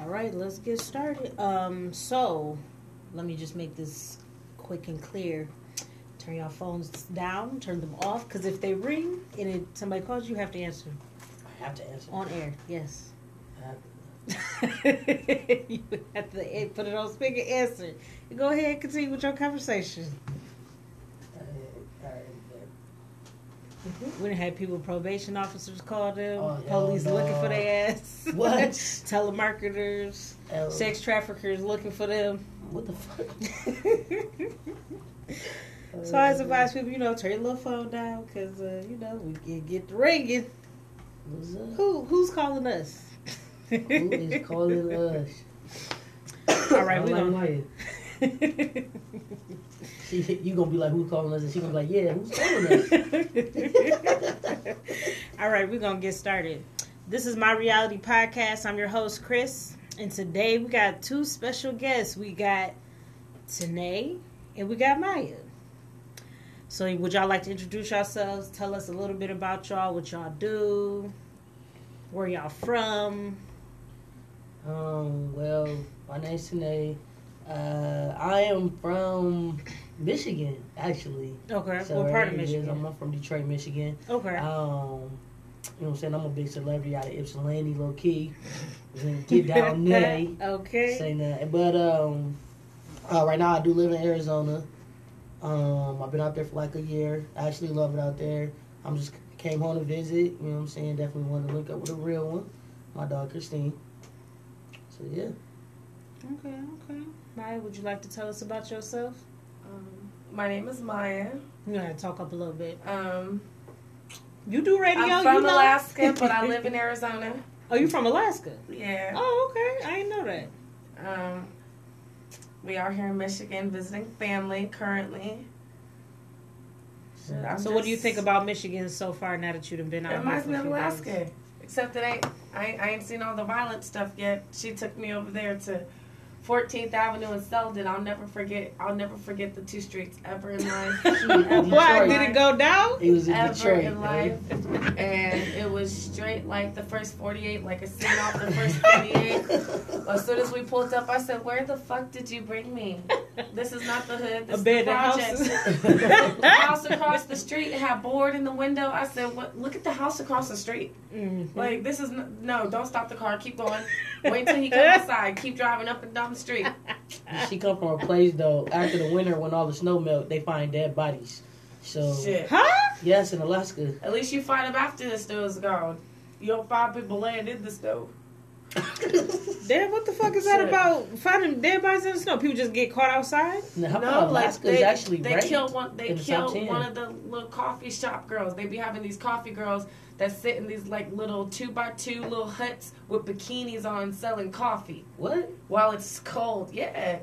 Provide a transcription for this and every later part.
All right, let's get started. Um, so let me just make this quick and clear. Turn your phones down, turn them off, because if they ring and it, somebody calls you, you have to answer I have to answer. on air. Yes. To- you have to eh, put it on speaker. Answer. Go ahead, and continue with your conversation. uh, all right, We done had people, probation officers call them, Oh, police no. looking for their ass. What? Telemarketers. Uh, sex traffickers looking for them. What the fuck? so I advise people, you know, turn your little phone down because, uh, you know, we can get the ringing. Who who's calling us? Who is calling us? All right, we like gonna. She, you gonna be like, who's calling us? And she gonna be like, yeah, who's calling us? All right, we're gonna get started. This is my reality podcast. I'm your host, Chris, and today we got two special guests. We got Tanae and we got Maya. So, would y'all like to introduce yourselves? Tell us a little bit about y'all, what y'all do, where y'all from. Um, well, my name's Tanae. Uh, I am from Michigan, actually. Okay, So what part of is. Michigan? I'm from Detroit, Michigan. Okay. Um, you know what I'm saying? I'm a big celebrity out of Ypsilanti, low key. Get down there. okay. Saying that. But um, uh, right now I do live in Arizona. Um, I've been out there for like a year. I actually love it out there. I'm just came home to visit. You know what I'm saying? Definitely wanted to link up with a real one. My dog Christine. So yeah. Okay, okay. Maya, would you like to tell us about yourself? Um, my name is Maya. You gotta talk up a little bit. Um, You do radio, I'm from you know? Alaska, but I live in Arizona. Oh, you from Alaska? Yeah. Oh, okay. I didn't know that. Um, we are here in Michigan visiting family currently. I'm so, what do you think about Michigan so far now that you've been out It reminds me of Alaska, days? except that I, I I ain't seen all the violent stuff yet. She took me over there to 14th Avenue in Selden. I'll never forget. I'll never forget the two streets ever in life. Ever Why in did it go down? It was in ever Detroit. in life. and it was straight like the first 48, like a scene off the first 48. As soon as we pulled up, I said, "Where the fuck did you bring me? This is not the hood. This is the Abandoned projects." the house across the street had board in the window. I said, "What? Look at the house across the street. Mhm. Like this is n- no. Don't stop the car. Keep going. Wait till he comes outside. Keep driving up and down the street. she come from a place though. After the winter, when all the snow melt, they find dead bodies. So Shit. Huh? yes, in Alaska. At least you find them after the snow is gone. You don't find people laying in the snow. Damn, what the fuck is that Shit. about? Finding dead bodies in the snow? People just get caught outside? Now, how no, about like Alaska they, is actually they right? kill one. They in the kill one of the little coffee shop girls. They be having these coffee girls that sit in these like little two by two little huts with bikinis on, selling coffee What? while it's cold. Yeah,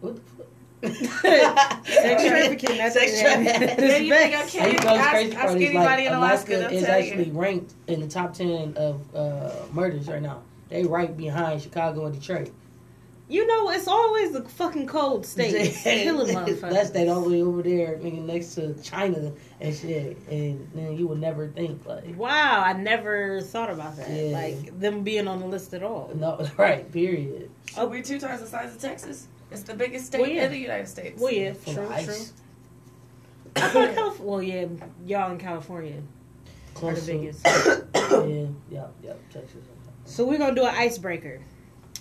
What the fuck? Sex trafficking, that's Sex trafficking. That's you think I best. can't- you know the Ask- crazy ask part is anybody like in Alaska, Alaska is tell you. actually ranked in the top ten of uh, murders right now. They right behind Chicago and Detroit. You know, it's always the fucking cold state. Killing motherfuckers. That's that all the way over there, nigga, next to China and shit. And then you would never think like, Wow, I never thought about that. Yeah. Like them being on the list at all. no, right? Period. oh, we're two times the size of Texas. It's the biggest state Well, yeah. in the United States. Well, yeah, Full true, of true. ice. I thought Calif- well, yeah, y'all in California are the biggest. yeah, yeah, yeah, Texas. So we're gonna do an icebreaker.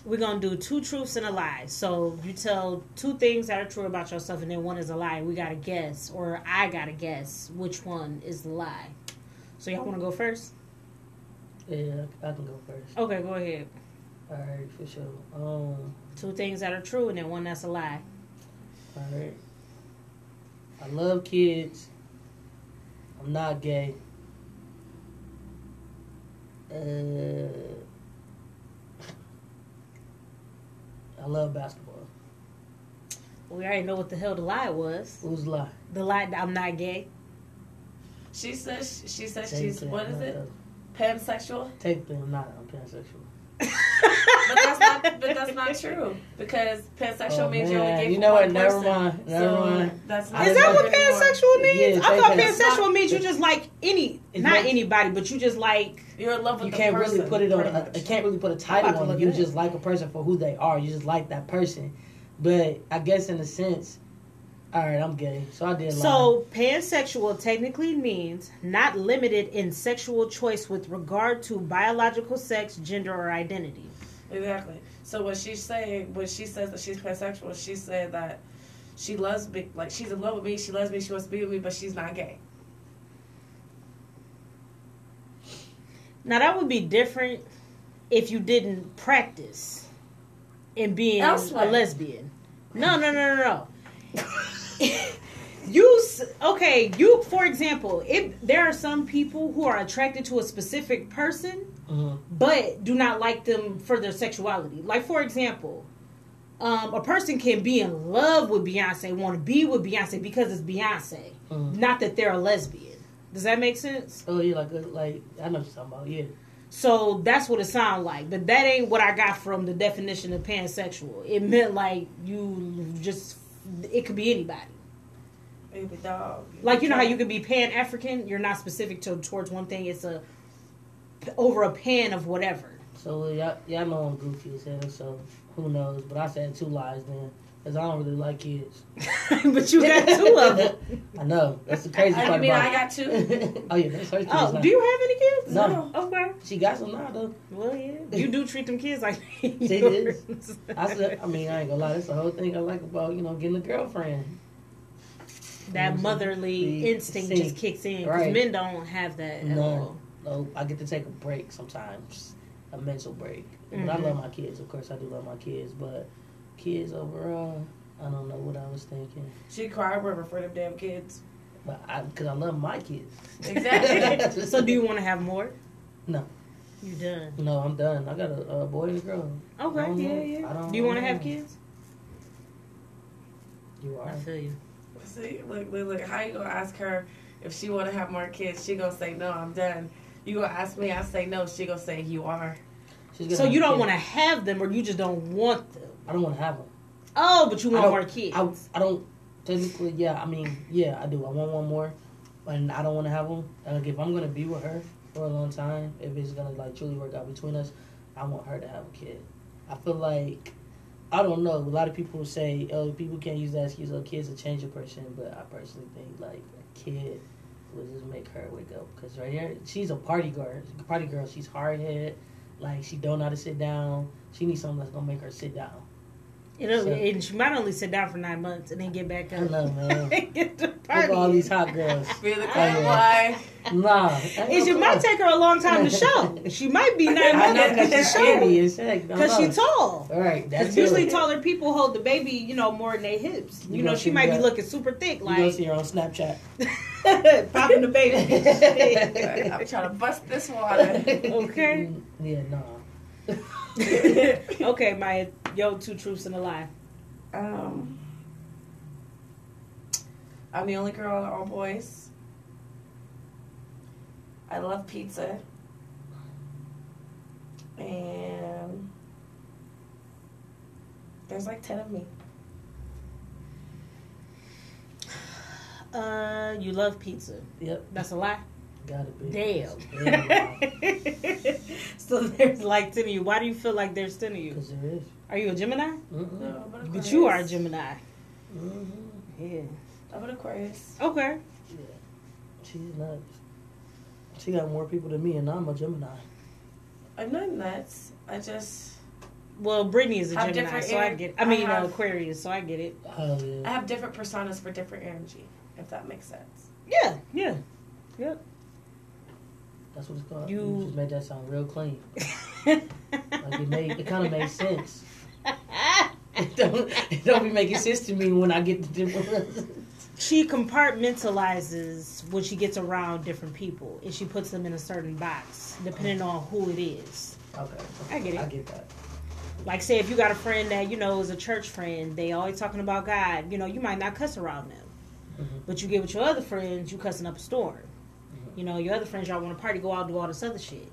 We're gonna do two truths and a lie. So you tell two things that are true about yourself, and then one is a lie. We gotta guess, or I gotta guess which one is the lie. So y'all wanna go first? Yeah, I can go first. Okay, go ahead. All right, for sure. Um, Two things that are true, and then one that's a lie. all right. I love kids. I'm not gay. Uh, I love basketball. We already know what the hell the lie was. Who's the lie? The lie that I'm not gay. She says she says Take she's what is it? Pansexual. Take them. I'm not. I'm pansexual. But that's not. But that's not true because pansexual Oh, means you only man. gay You know one what? Never person. mind. Never so mind. That's not Is that what true anymore. pansexual means? Yeah, I thought can- pansexual means you just like any, not not- anybody, but you just like. You're in love with You the can't person, really put it on. pretty A, you can't really put a title on. You just like a person for who they are. You just like that person. But I guess in a sense, all right, I'm gay, so I did. lie. So, pansexual technically means not limited in sexual choice with regard to biological sex, gender, or identity. Exactly. So what she's saying, when she says that she's pansexual, she saying that she loves me, like she's in love with me, she loves me, she wants to be with me, but she's not gay. Now, that would be different if you didn't practice in being Elsewhere. a lesbian. No, no, no, no, no. you okay? You, for example, if there are some people who are attracted to a specific person, Mhm. but do not like them for their sexuality. Like, for example, um, a person can be in love with Beyonce, want to be with Beyonce because it's Beyonce, Mhm. not that they're a lesbian. Does that make sense? Oh yeah, like like I know what you're talking about. Yeah. So that's what it sounds like, but that ain't what I got from the definition of pansexual. It meant like you just it could be anybody. Baby dog. Like you know how you could be pan African, you're not specific to towards one thing. It's a over a pan of whatever. So y'all, y'all know I'm goofy as hell. So who knows? But I said two lies then, because I don't really like kids. but you got two of them. I know that's the crazy I part mean, about I got two. oh yeah, that's her. Oh, now. do you have any kids? No. Okay. She got some now though. Well, yeah. You do treat them kids like They yours. I said, I mean, I ain't gonna lie. That's the whole thing I like about you know getting a girlfriend. that motherly The instinct instinct. just kicks in because Right. men don't have that at No. all. So I get to take a break sometimes, a mental break. But I Mhm. love my kids. Of course, I do love my kids. But kids overall, I don't know what I was thinking. She cried river for them damn kids. But I, because I love my kids. Exactly. So do you want to have more? No. You done? No, I'm done. I got a, a boy and a girl. Okay, I don't yeah, know. I yeah. don't Do you want to have kids? You are. I feel you. See, look, look, look. How you gonna ask her if she want to have more kids? She gonna say no. I'm done. You gonna ask me? I say no. She gonna say you are. She's gonna So you don't want to have them, or you just don't want them? I don't want to have them. Oh, but you want more kids. I, I don't technically. Yeah, I mean, yeah, I do. I want one more, and I don't want to have them. Like if I'm gonna be with her for a long time, if it's gonna like truly work out between us, I want her to have a kid. I feel like I don't know. A lot of people say, "Oh, people can't use that excuse. Oh, kids will change a person," but I personally think like a kid will just make her wake up. Because right here, she's a party girl. Party girl. She's hard head. Like she don't know how to sit down. She needs something that's gonna make her sit down. You know, So- and she might only sit down for nine months and then get back up. I up. know, man. get to Look at all these hot girls. Be the kind yeah. why. Nah. And it might take her a long time to show. She might be nine months because to she's show skinny as heck. because she's tall. All right, that's usually good. taller people hold the baby, you know, more than their hips. You, You know, she see might be looking super thick, You gonna like see her on Snapchat. popping the baby. I'm trying to bust this water. Okay. Yeah, nah. okay, Maya, yo, two truths and a lie. Um, I'm the only girl in all boys. I love pizza. And there's like 10 of me. Uh, you love pizza. Yep, That's a lie. gotta be. Damn. Damn. so there's like ten of you. Why do you feel like there's ten of you? Because there is. Are you a Gemini? Mm-hmm. No, but But you are a Gemini. Mm-hmm. Yeah. I'm an Aquarius. Okay. Yeah. She's nuts. She got more people than me, and I'm a Gemini. I'm not nuts. I just Well, Brittany is a Gemini, different so I air- get. I mean, I have- uh, Aquarius, so I get it. Hell I have different personas for different energy, if that makes sense. Yeah, yeah. Yep. That's what it's called. You- You, just made that sound real clean. Like it made, it kind of made sense. It don't, don't be making sense to me when I get the different. she compartmentalizes when she gets around different people, and she puts them in a certain box, depending on who it is. okay, I get it. I get that. Like, say if you got a friend that you know is a church friend, they always talking about God. You know, you might not cuss around them, Mhm. but you get with your other friends, you cussing up a storm. You know, your other friends y'all want to party, go out, do all this other shit.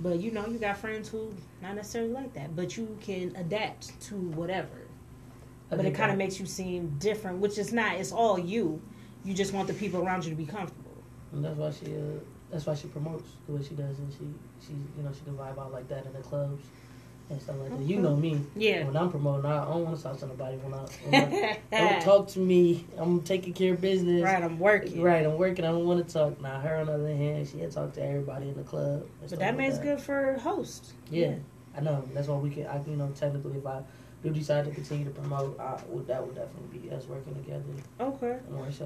But you know, you got friends who not necessarily like that, but you can adapt to whatever. But it kind of makes you seem different, which is not. It's all you. You just want the people around you to be comfortable. And that's why she uh, that's why she promotes the way she does and she she you know she can vibe out like that in the clubs and stuff like that. You know me. Yeah. When I'm promoting, I don't want to talk to nobody. When I, when I don't talk to me, I'm taking care of business. right, I'm working. Right, I'm working. I don't want to talk. Now her on the other hand, she had talked to everybody in the club. But that like makes good for hosts. host. Yeah, I know. That's why we can. I you know technically if I do decide to continue to promote, I would that would definitely be us working together Okay.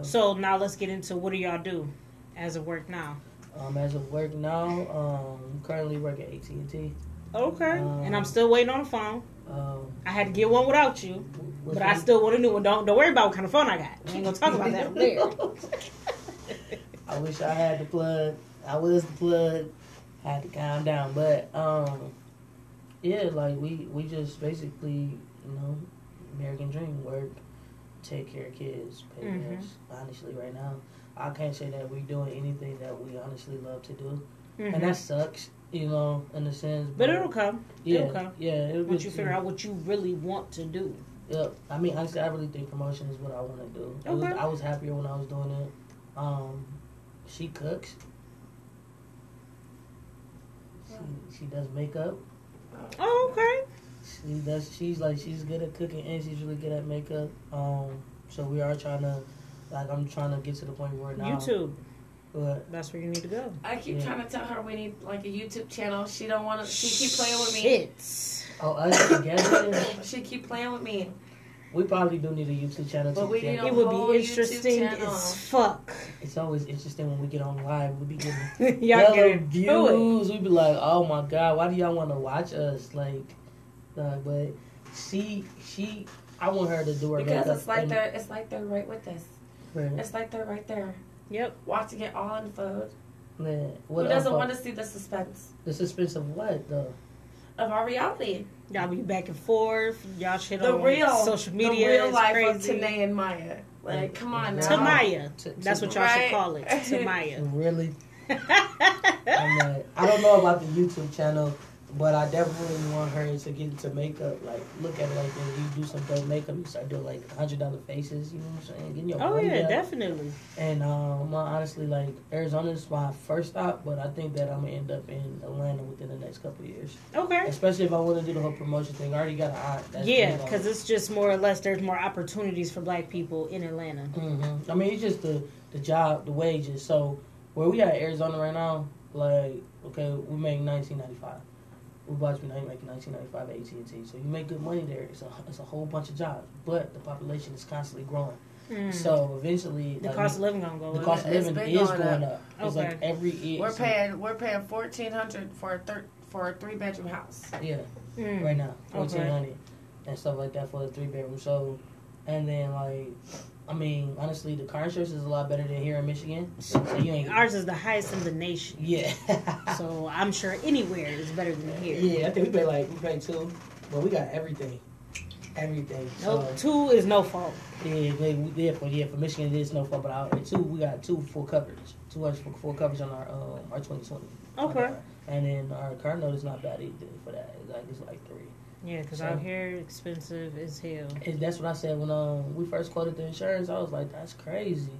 So now let's get into what do y'all do as of work now? Um, as of work now, um, currently work at AT and T. Okay. Um, and I'm still waiting on a phone. Um, I had to get one without you, but I still want a new one. Don't don't worry about what kind of phone I got. We ain't gonna talk about that there. I wish I had the plug. I was the plug. I had to calm down, but um, yeah, like we we just basically you know American dream work, take care of kids, pay bills. Honestly, right now, I can't say that we're doing anything that we honestly love to do, Mhm. and that sucks. You know, in a sense, But it'll come. yeah, it'll come. yeah. It'll Once you figure out what you really want to do. Yep. I mean, honestly, I really think promotion is what I want to do. I, was, I was happier when I was doing it. Um, she cooks. She, she does makeup. Oh, okay. She does. She's like she's good at cooking and she's really good at makeup. Um, so we are trying to, like, I'm trying to get to the point where now. YouTube. But That's where you need to go. I keep Yeah. trying to tell her we need like a YouTube channel. She don't want to. She keep playing with me. Shit. oh, us together, She keep playing with me. we probably do need a YouTube channel. But we need together. a It would be interesting as fuck. It's always interesting when we get on live. We be getting y'all Hella get into it. views. We be like, oh my god, why do y'all want to watch us? Like, uh, but she, she, I want her to do her Because makeup it's like and- they're it's like they're right with us. Right. It's like they're right there, Yep. watching it all unfold. Man, Who doesn't unfold- want to see the suspense the suspense of what though? of our reality? Y'all be back and forth. Y'all shit The on real social media. the real is life crazy. of Tanae and Maya. Like, come on now. Tamaya. T- That's what y'all Right. should call it. Tamaya. Really, I'm like, I don't know about the YouTube channel, but I definitely want her to get into makeup. Like, look at it like this. You do some dope makeup. You start doing like hundred dollar faces. You know what I'm saying? Getting your oh yeah, up. definitely. And um, honestly, like Arizona is my first stop, but I think that I'm gonna end up in Atlanta within the next couple of years. Okay. Especially if I want to do the whole promotion thing. I already got an eye. That's Yeah, because it's just more or less there's more opportunities for black people in Atlanta. Mm-hmm. I mean, it's just the the job, the wages. So where we at Arizona right now, like okay, we make 1995. We about to be making 1995 at AT&T. So you make good money there. It's a it's a whole bunch of jobs, but the population is constantly growing. Mm. So eventually, the like, cost of living gonna go the up. cost of living is going going up. up. It's Okay. like every year. We're paying we're paying fourteen hundred for a thir- for a three bedroom house. Yeah. Mm. right now, Okay. fourteen hundred and stuff like that for a three bedroom. So, and then like, I mean, honestly, the car insurance is a lot better than here in Michigan. So you ain't. Ours is the highest in the nation. yeah. So I'm sure anywhere is better than here. yeah, I think we pay like we pay two, but we got everything, everything. Nope, So two is no fault. yeah, we, we, yeah, for yeah for Michigan it is no fault, but our two we got two full coverage, two hundred for full coverage on our um our twenty twenty. Okay. And then our car note is not bad either for that. It's like it's like three. Yeah, because So- out here expensive as hell. And that's what I said when um we first quoted the insurance. I was like, that's crazy.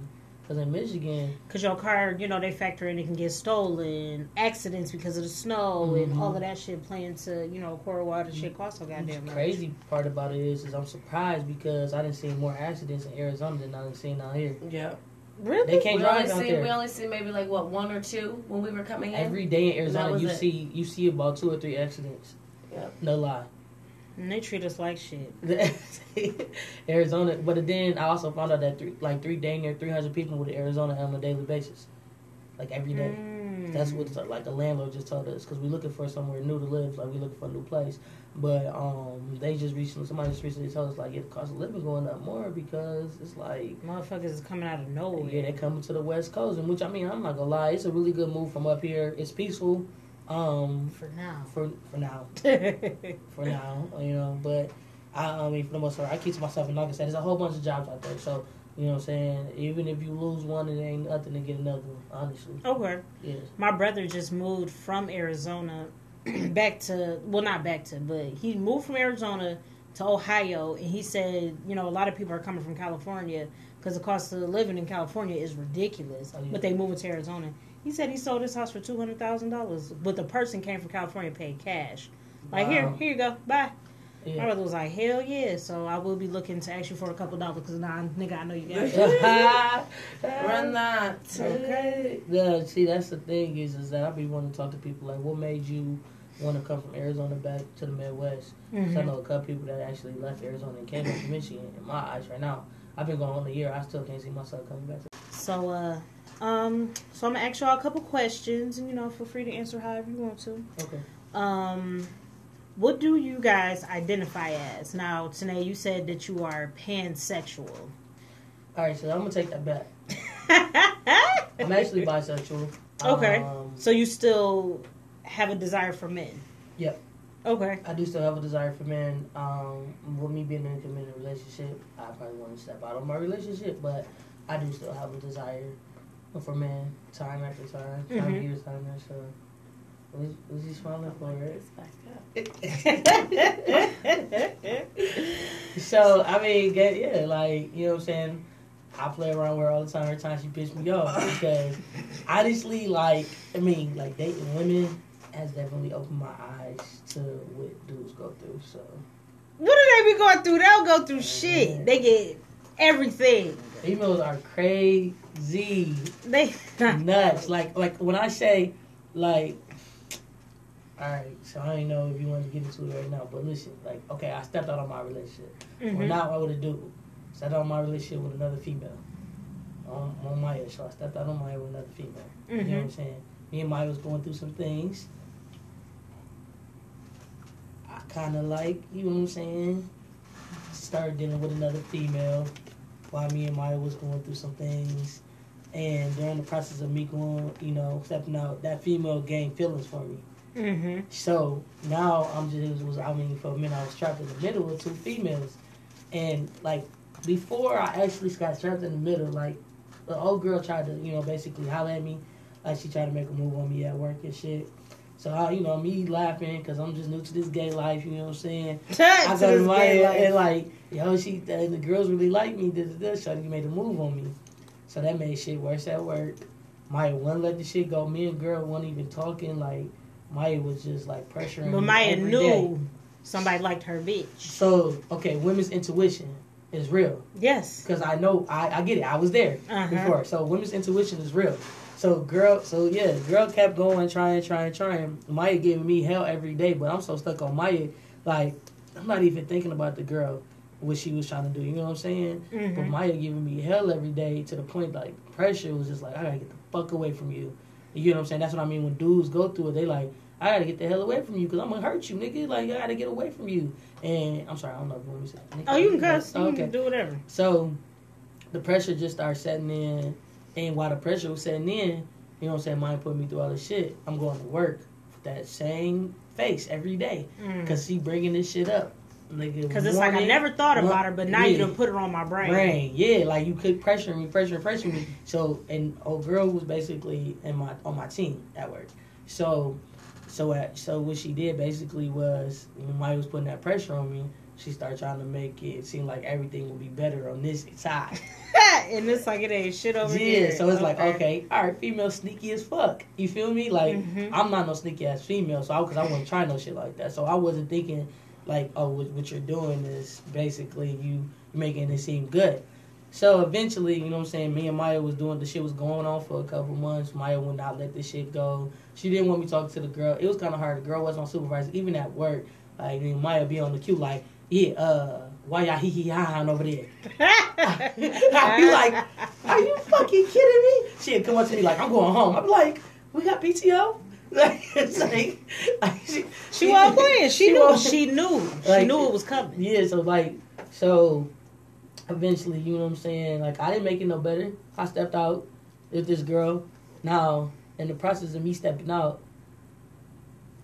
Because in Michigan, Because your car, you know, they factor in it can get stolen, accidents because of the snow, and Mhm. all of that shit play to you know, core water shit costs so goddamn the much. crazy part about it is, is I'm surprised because I didn't see more accidents in Arizona than I didn't see out here. Yeah. Really? They can't We only out see there. we only see maybe like what one or two when we were coming in. Every day in Arizona, you it. see you see about two or three accidents. Yep. No lie. And they treat us like shit. Arizona, but then I also found out that three, like three day near 300 people with Arizona on a daily basis, like every day. Mm. That's what like the landlord just told us because we're looking for somewhere new to live, like we're looking for a new place. But um, they just recently somebody just recently told us like yeah, the cost of living going up more because it's like Motherfuckers is coming out of nowhere. yeah they're coming to the west coast, and which I mean I'm not gonna lie, it's a really good move from up here. It's peaceful, um, For now. for for now, for now, you know. But I, I mean for the most part, I keep to myself, and like I said, there's a whole bunch of jobs out there, so. You know what I'm saying? Even if you lose one, it ain't nothing to get another one, honestly. okay. Yeah. My brother just moved from Arizona back to well, not back to, but he moved from Arizona to Ohio, and he said, you know, a lot of people are coming from California because the cost of living in California is ridiculous, Oh, yeah. but they moving to Arizona. He said he sold his house for two hundred thousand dollars, but the person came from California and paid cash. Like here, here you go, bye. My brother was like, hell yeah. So I will be looking to ask you for a couple dollars because nah, nigga, I know you got it. Run that. Okay. Yeah, see, that's the thing is, is that I be wanting to talk to people like, what made you want to come from Arizona back to the Midwest? 'Cause I know a couple people that actually left Arizona and came up to Michigan. In my eyes, right now, I've been going on a year. I still can't see myself coming back. To- So, uh, um, so I'm gonna ask y'all a couple questions, and you know, feel free to answer however you want to. okay. Um, what do you guys identify as? Now, Tanae, you said that you are pansexual. All right, so I'm gonna take that back. I'm actually bisexual. Okay. Um, so you still have a desire for men? Yep. Okay. I do still have a desire for men. Um, with me being in a committed relationship, I probably want to step out of my relationship, but I do still have a desire for men, time after time, time Mhm. years time after. So, what is, what's he smiling for? Right? It's back up. so I mean, get, yeah, like you know what I'm saying. I play around with her all the time. Every time she pisses me off because honestly, like I mean, like dating women has definitely opened my eyes to what dudes go through. So. What do they be going through? They don't go through shit. They get everything. Females are crazy, They nuts. Like like when I say like, all right. So I don't know if you want to get into it right now, but listen. Like okay, I stepped out on my relationship. Well, Mhm. now what would it do? Stepped out on my relationship with another female. On, on Maya, so I stepped out on Maya with another female. You know what I'm Mhm. saying? Me and Maya was going through some things. I kind of like, you know what I'm saying? Started dealing with another female while me and Maya was going through some things. And during the process of me going, you know, stepping out, that female gained feelings for me. Mhm. So now I'm just was I mean for a minute I was trapped in the middle with two females, and like before I actually got trapped in the middle, like the old girl tried to you know basically holler at me, like she tried to make a move on me at work and shit. So I, you know me laughing because I'm just new to this gay life, you know what I'm saying? I To go to my and like yo she and the girls really like me. This this Shawty made a move on me, so that made shit worse at work. My wouldn't let the shit go. Me and girl weren't even talking like. Maya was just like pressuring. But Maya knew day. somebody liked her bitch. So okay, women's intuition is real Yes. because I know I, I get it. I was there Uh-huh. before. So women's intuition is real. So girl, so yeah, girl kept going, trying, trying, trying. Maya giving me hell every day, but I'm so stuck on Maya. Like I'm not even thinking about the girl, what she was trying to do. You know what I'm saying? But Mhm. Maya giving me hell every day to the point like pressure was just like I gotta get the fuck away from you. You know what I'm saying? That's what I mean when dudes go through it. They like I gotta get the hell away from you because I'm gonna hurt you, nigga. Like I gotta get away from you. And I'm sorry, I don't know if you want me to say. nigga. Oh, you can cuss. You Oh, can do whatever. So the pressure just started setting in, and while the pressure was setting in, you know what I'm saying, Maya put me through all this shit. I'm going to work with that same face every day because she bringing this shit up. Because Mm. it's like I never thought about her, but now you Yeah. done put it on my brain. brain. Yeah, like you could pressure me, pressure, pressure me. So and old girl was basically in my on my team at work. So so at so what she did basically was when Maya was putting that pressure on me, she started trying to make it seem like everything would be better on this side. and it's like it ain't shit over yeah, here. so it's like okay, all right, female sneaky as fuck. You feel me? Like Mhm. I'm not no sneaky ass female, so I because I wasn't trying no shit like that. So I wasn't thinking like, oh, what, what you're doing is basically you making it seem good. So eventually, you know what I'm saying, me and Maya was doing the shit was going on for a couple months. Maya would not let this shit go. She didn't want me talking to the girl. It was kind of hard. The girl was my supervisor, even at work. Like then Maya be on the queue, like, yeah, uh, why y'all hee hee ha ha over there? I'd be like, Are you fucking kidding me? She'd come up to me like, I'm going home. I'm like, we got PTO? Like, it's like, she, she wasn't playing. She, knew. wasn't- She knew. She Like- knew it was coming. Yeah, so like, so eventually, you know what I'm saying? Like, I didn't make it no better. I stepped out with this girl. Now, in the process of me stepping out,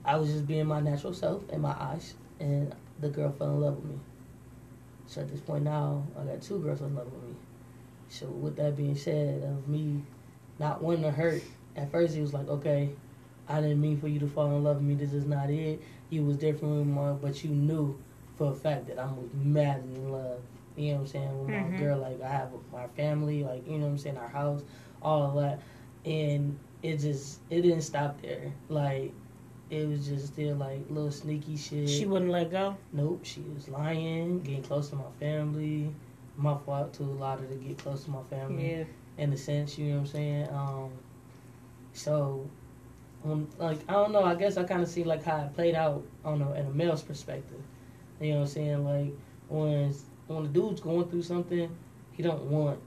I was just being my natural self in my eyes, and the girl fell in love with me. So at this point now, I got two girls in love with me. So with that being said, of me not wanting to hurt, at first he was like, okay, I didn't mean for you to fall in love with me. This is not it. You was different with my, but you knew for a fact that I was mad in love. You know what I'm saying? With my Mhm. girl, like I have my family, like you know what I'm saying, our house, all of that, and it just it didn't stop there. Like it was just still like little sneaky shit. She wouldn't let go. Nope, she was lying, getting close to my family. My fault to allow her to get close to my family Yeah. in a sense, you know what I'm saying? Um, so, um, like, I don't know, I guess I kind of see, like, how it played out on a, in a male's perspective. You know what I'm saying? Like, when, when a dude's going through something, he don't want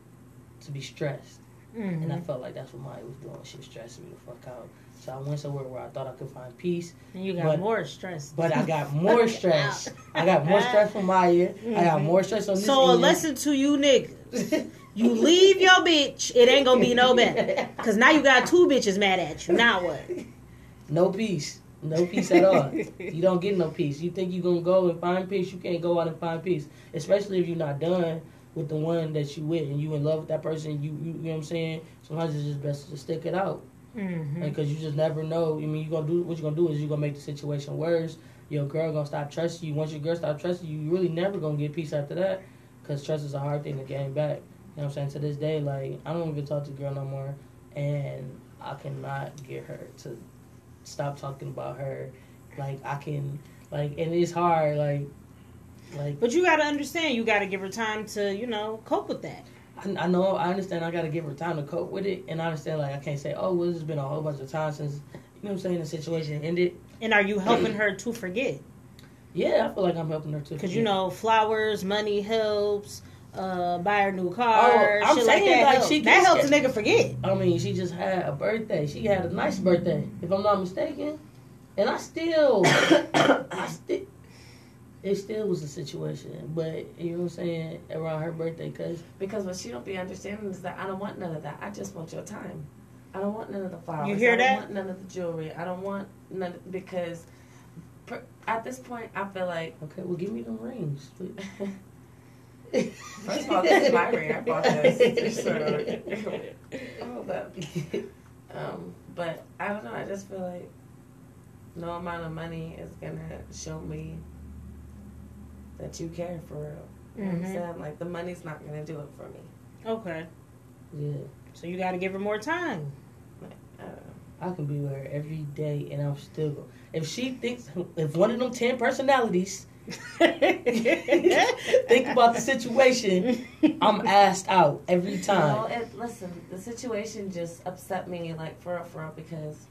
to be stressed. Hmm And I felt like that's what Maya was doing. She was stressing me the fuck out. So I went somewhere where I thought I could find peace. And you got But- more stress. But I got more stress. I got more stress from Maya. I got Mhm. more stress on this So a lesson to you niggas. You leave your bitch, it ain't gonna be no better. Cause now you got two bitches mad at you. Now what? No peace. No peace at all. you don't get no peace. You think you're gonna go and find peace, you can't go out and find peace. Especially if you're not done with the one that you with and you in love with that person, you you, you know what I'm saying? Sometimes it's just best to stick it out. hmm Because you just never know. I mean you gonna do what you're gonna do is you're gonna make the situation worse. Your girl gonna stop trusting you. Once your girl stop trusting you, you really never gonna get peace after that. Cause trust is a hard thing to gain back. You know what I'm saying? To this day, like I don't even talk to the girl no more, and I cannot get her to stop talking about her. Like I can, like, and it's hard. Like, like But you gotta understand, you gotta give her time to, you know, cope with that. I, I know, I understand. I got to give her time to cope with it, and I understand. Like I can't say, oh, well, has been a whole bunch of time since, you know, what I'm saying the situation ended. And are you helping her to forget? Yeah, I feel like I'm helping her to. Because you know, flowers, money helps. Uh, buy her new car, Oh, I'm shit like saying, that. like, helps. she that helps a nigga forget. I mean, she just had a birthday. She had a nice birthday, if I'm not mistaken. And I still, I still, it still was a situation. But you know what I'm saying around her birthday, cause Because what she don't be understanding is that I don't want none of that. I just want your time. I don't want none of the flowers. You hear I don't that? want none of the jewelry. I don't want none because per, at this point I feel like okay, well, give me the rings. First of all, this is my ring. I bought this. So, hold up. Um, but I don't know. I just feel like no amount of money is gonna show me that you care for real. You know what I'm Mhm. saying? Like the money's not gonna do it for me. Okay, yeah, so you gotta give her more time. I. I can be with her every day, and I'm still. Go. If she thinks, if one of them ten personalities think about the situation, I'm asked out every time. No, it, listen, the situation just upset me, like, for real, for real, because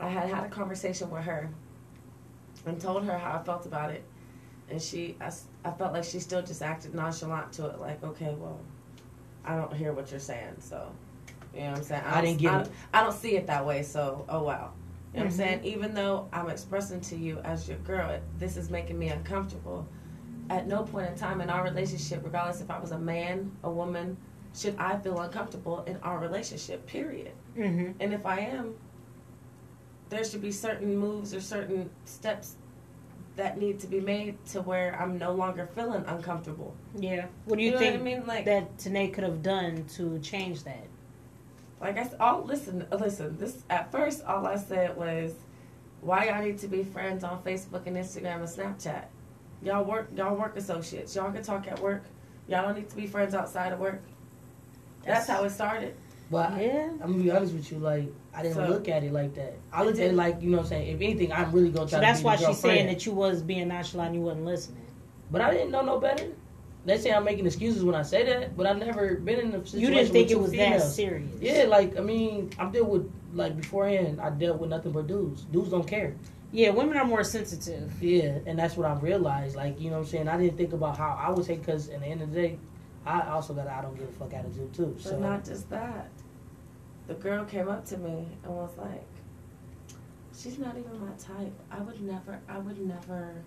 I had had a conversation with her and told her how I felt about it. And she, I, I felt like she still just acted nonchalant to it, like, okay, well, I don't hear what you're saying, so, you know what I'm saying? I don't- didn't get I, it. I don't see it that way, so, oh wow. You know what Mhm. I'm saying? Even though I'm expressing to you as your girl, it- this is making me uncomfortable. At no point in time in our relationship, regardless if I was a man, a woman, should I feel uncomfortable in our relationship, period. hmm And if I am, there should be certain moves or certain steps that need to be made to where I'm no longer feeling uncomfortable. Yeah. What do you, know think I mean? Like, that Tanae could have done to change that? like I s- all listen, listen. This at first, all I said was, "Why y'all need to be friends on Facebook and Instagram and Snapchat? Y'all work, y'all work associates. Y'all can talk at work. Y'all don't need to be friends outside of work." That's how it started. But I, Yeah. I'm gonna be honest with you, like I didn't So- look at it like that. I looked at it like you know what I'm saying. If anything, I'm really gonna try. So to that's be why she's saying that you was being nonchalant, you wasn't listening. But I didn't know no better. They say I'm making excuses when I say that, but I've never been in a situation. You didn't think with it two was females. that serious. Yeah, like I mean, I'm dealt with like beforehand. I dealt with nothing but dudes. Dudes don't care. Yeah, women are more sensitive. Yeah, and that's what I realized. Like you know what I'm saying. I didn't think about how I would say because in the end of the day, I also got a I don't give a fuck attitude too. But So not just that. The girl came up to me and was like, "She's not even my type. I would never. I would never."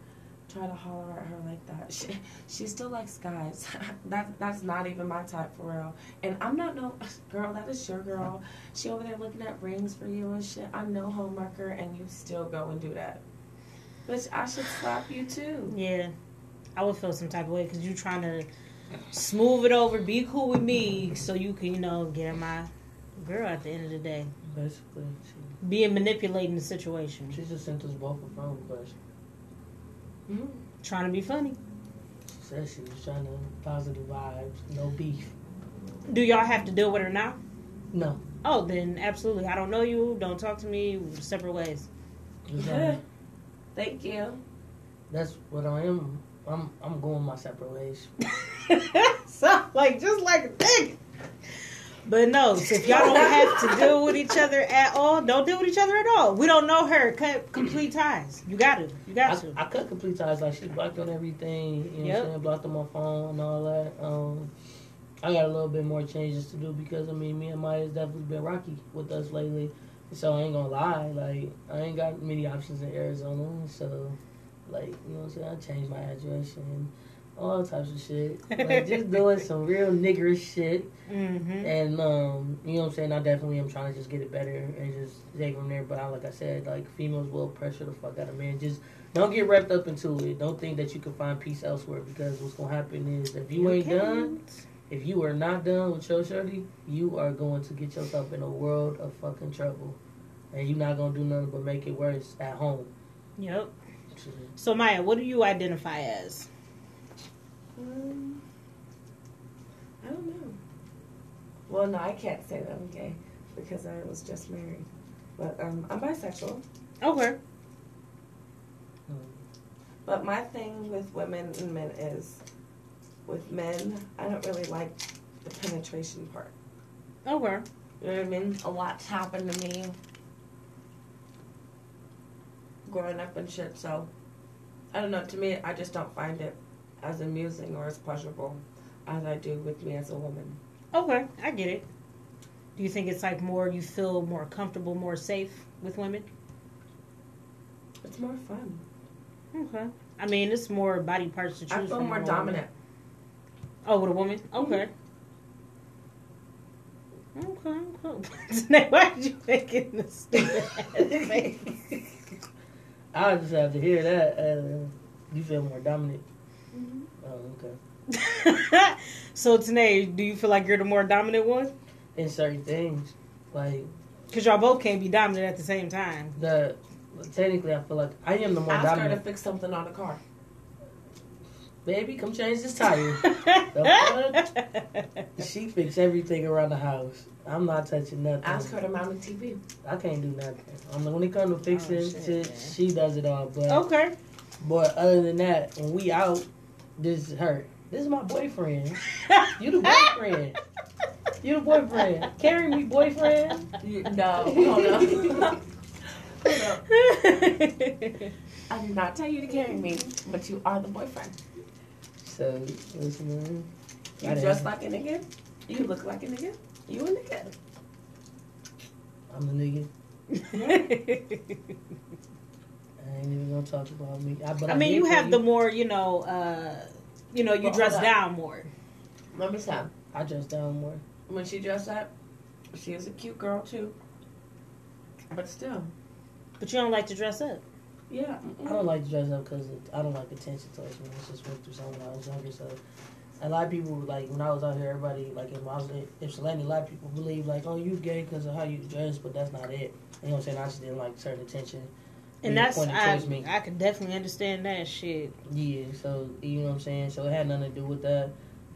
Try to holler at her like that. She, she still likes guys. that that's not even my type for real. And I'm not no girl. That is your girl. She over there looking at rings for you and shit. I'm no homeworker, and you still go and do that. Bitch, I should slap you too. Yeah, I would feel some type of way because you're trying to smooth it over, be cool with me, so you can, you know, get in my Girl, at the end of the day, Basically, she, being manipulating the situation, she just sent us both a phone request. Mm. trying to be funny. She said she was trying to positive vibes, no beef. Do y'all have to deal with her now? No, Oh, then absolutely. I don't know you. Don't talk to me. Separate ways. just, Thank you. that's what I am. I'm I'm going my separate ways. so like just like a thing. But no, so if y'all don't have to deal with each other at all, don't deal with each other at all. We don't know her. Cut complete ties. You got to. You I, got to. I cut complete ties. Like she blocked on everything. You know Yep. what I'm saying? Blocked on my phone and all that. Um, I got a little bit more changes to do because I mean, me and Maya's definitely been rocky with us lately. So I ain't gonna lie, like I ain't got many options in Arizona. So, like you know what I'm saying? I changed my address and all types of shit. Like just doing some real niggerish shit. Mm-hmm. And um, you know what I'm saying? I definitely am trying to just get it better and just take from there. But I, like I said, like females will pressure the fuck out of men. Just don't get wrapped up into it. Don't think that you can find peace elsewhere because what's gonna happen is if you ain't done, if you are not done with your shorty, you are going to get yourself in a world of fucking trouble, and you're not gonna do nothing but make it worse at home. Yep. So Maya, what do you identify as? Um, I don't know. Well, no, I can't say that I'm gay because I was just married. But um, I'm bisexual. Okay. But my thing with women and men is, with men, I don't really like the penetration part. Okay. You know what I mean? A lot's happened to me growing up and shit, so I don't know. To me, I just don't find it as amusing or as pleasurable as I do with me as a woman. Okay. I get it. Do you think it's like more you feel more comfortable, more safe with women? It's more fun. Okay. I mean, it's more body parts to choose I feel from more a woman. dominant. Oh, with a woman? Okay. Okay, okay. Why did you make it in the stupid face? I just have to hear that. Uh, you feel more dominant. Mhm. Oh, okay. so, Tanae, do you feel like you're the more dominant one? In certain things, like Because y'all both can't be dominant at the same time. the technically, I feel like I am the more Ask her to fix something on the car. Baby, come change this tire. She fix everything around the house. I'm not touching nothing. Ask her to mount the TV. I can't do nothing. I mean, when it comes to fixing Oh, shit, shit, she does it all. But okay. but other than that, when we out, this hurt. This is my boyfriend. You the boyfriend. You the boyfriend. Carry me, boyfriend. You, no, hold on. hold on. I did not tell you to carry me, but you are the boyfriend. So listen. You dress like a nigga. You look like a nigga. You a nigga. I'm a nigga. I ain't even gonna talk about me. I, but I mean, you tell have the more, you know, uh, you know, you Well, dress down more. Remember Sam? I dress down more. When she dressed up, she is a cute girl too. But still, But you don't like to dress up. yeah. I don't like to dress up because I don't like attention towards me. It's just went through something when I was younger. So a lot of people like when I was out here, everybody like if I was in Ypsilanti, a lot of people believe like, oh, you gay because of how you dress, but that's not it. You know what I'm saying? I just didn't like certain attention. And that's, I. I can definitely understand that shit. Yeah, so you know what I'm saying. So it had nothing to do with that.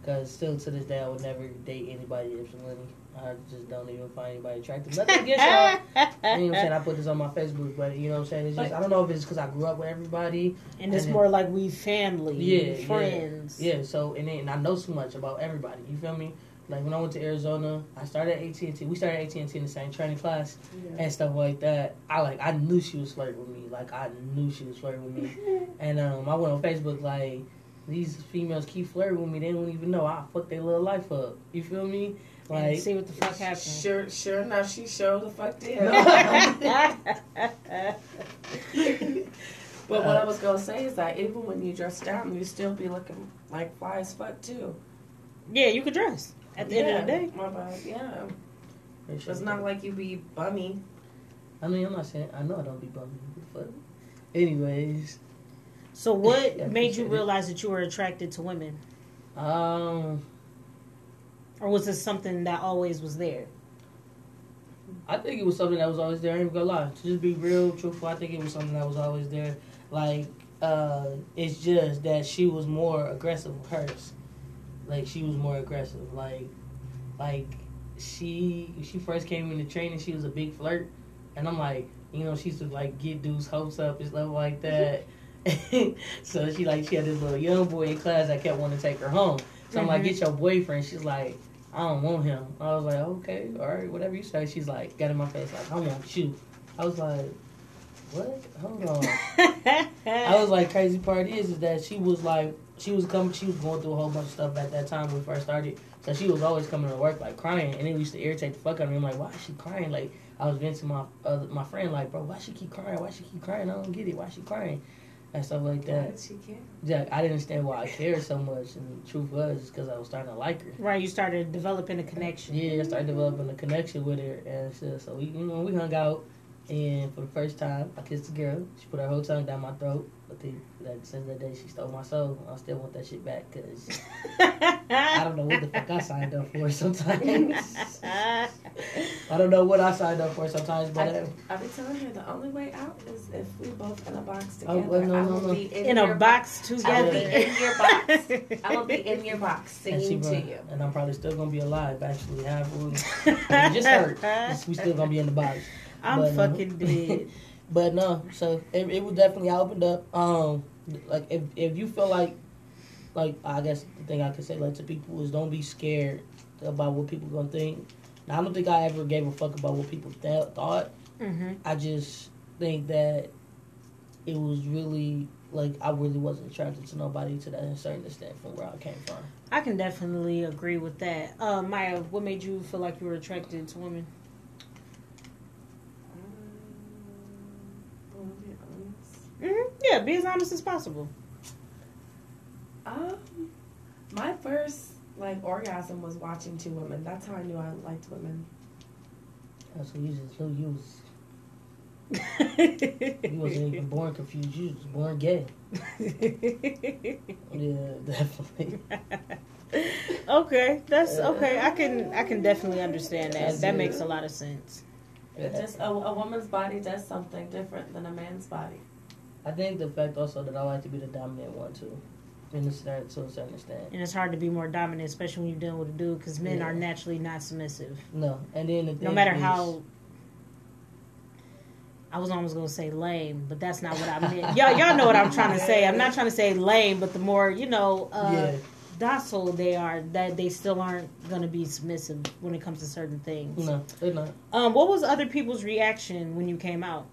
Cause still to this day, I would never date anybody Ypsilanti. I just don't even find anybody attractive. Nothing against y'all. You know what I'm saying? I put this on my Facebook, but you know what I'm saying? It's just I don't know if it's because I grew up with everybody. And it's then- more like we family, Yeah, yeah. friends. Yeah, so and then and I know so much about everybody. You feel me? Like when I went to Arizona, I started at AT and T. We started at AT and T in the same training class Yeah. and stuff like that. I like I knew she was flirting with me. Like I knew she was flirting with me. And um, I went on Facebook like these females keep flirting with me. They don't even know I fuck their little life up. You feel me? Like see what the fuck happens. Sure, sure enough, she showed the fuck did. But what I was gonna say is that even when you dress down, you still be looking like fly as fuck too. yeah, you could dress at the end of the day. My bad, yeah. Make sure- It's not like you be bummy. I mean, I'm not saying I know I don't be bummy, but anyways, So, what Yeah, made you appreciate it. realize that you were attracted to women, um, or was this something that always was there? I think it was something that was always there. I ain't gonna lie. To just be real, truthful, I think it was something that was always there. Like, uh, it's just that she was more aggressive with hers. Like, she was more aggressive. Like, like she she first came into training, she was a big flirt, and I'm like, you know, she used to like get dudes' hopes up and stuff like that. so she like she had this little young boy in class that kept wanting to take her home. So I'm like, Mhm. get your boyfriend. She's like, I don't want him. I was like, okay, all right, whatever you say. She's like, got in my face like, I want you. I was like, what? Hold on. I was like, crazy part is, is that she was like, she was coming, she was going through a whole bunch of stuff at that time when we first started. So she was always coming to work like crying, and it used to irritate the fuck out of me. I'm like, why is she crying? Like I was venting to my uh, my friend like, bro, why she keep crying? Why she keep crying? I don't get it. Why she crying? And stuff like Why that. did she care? Yeah, I didn't understand why I cared so much, and the truth was because I was starting to like her. right, you started developing a connection. Yeah, I started developing a connection with her, and so, so we, you know, we hung out, and for the first time, I kissed a girl. She put her whole tongue down my throat. I think that since that day she stole my soul. I still want that shit back because I don't know what the fuck I signed up for sometimes. I don't know what I signed up for sometimes, but I, I, be telling her the only way out is if we both in a box oh, together. Oh, well, no, I no, will no. be in, in your a box I will together. be in your box. I will be in your box and she singing to you. and I'm probably still gonna be alive. Actually, half we just hurt. we still gonna be in the box. I'm But, fucking dead. But no, so it, it was definitely I opened up. Um, like if if you feel like, like I guess the thing I could say like to people is don't be scared about what people gonna think. Now, I don't think I ever gave a fuck about what people th- thought. hmm I just think that it was really like I really wasn't attracted to nobody to that certain extent from where I came from. I can definitely agree with that. Uh, Maya, what made you feel like you were attracted to women? Um, wanna be honest? hmm Yeah, be as honest as possible. Um, my first like orgasm was watching two women. That's how I knew I liked women. That's what you just so you was you wasn't even born confused. You was born gay. Yeah, definitely. okay, that's okay. I can I can definitely understand that. That's That it. makes a lot of sense. It just a, a woman's body does something different than a man's body. I think the fact also that I like to be the dominant one too, in a certain to a certain extent. And it's hard to be more dominant, especially when you're dealing with a dude, because men Yeah. are naturally not submissive. No, and then the No matter is- how. I was almost gonna say lame, but that's not what I meant. Y'all, y'all know what I'm trying to say. I'm not trying to say lame, but the more you know, uh, yeah, docile they are, that they still aren't gonna be submissive when it comes to certain things. no, they're not. Um, what was other people's reaction when you came out?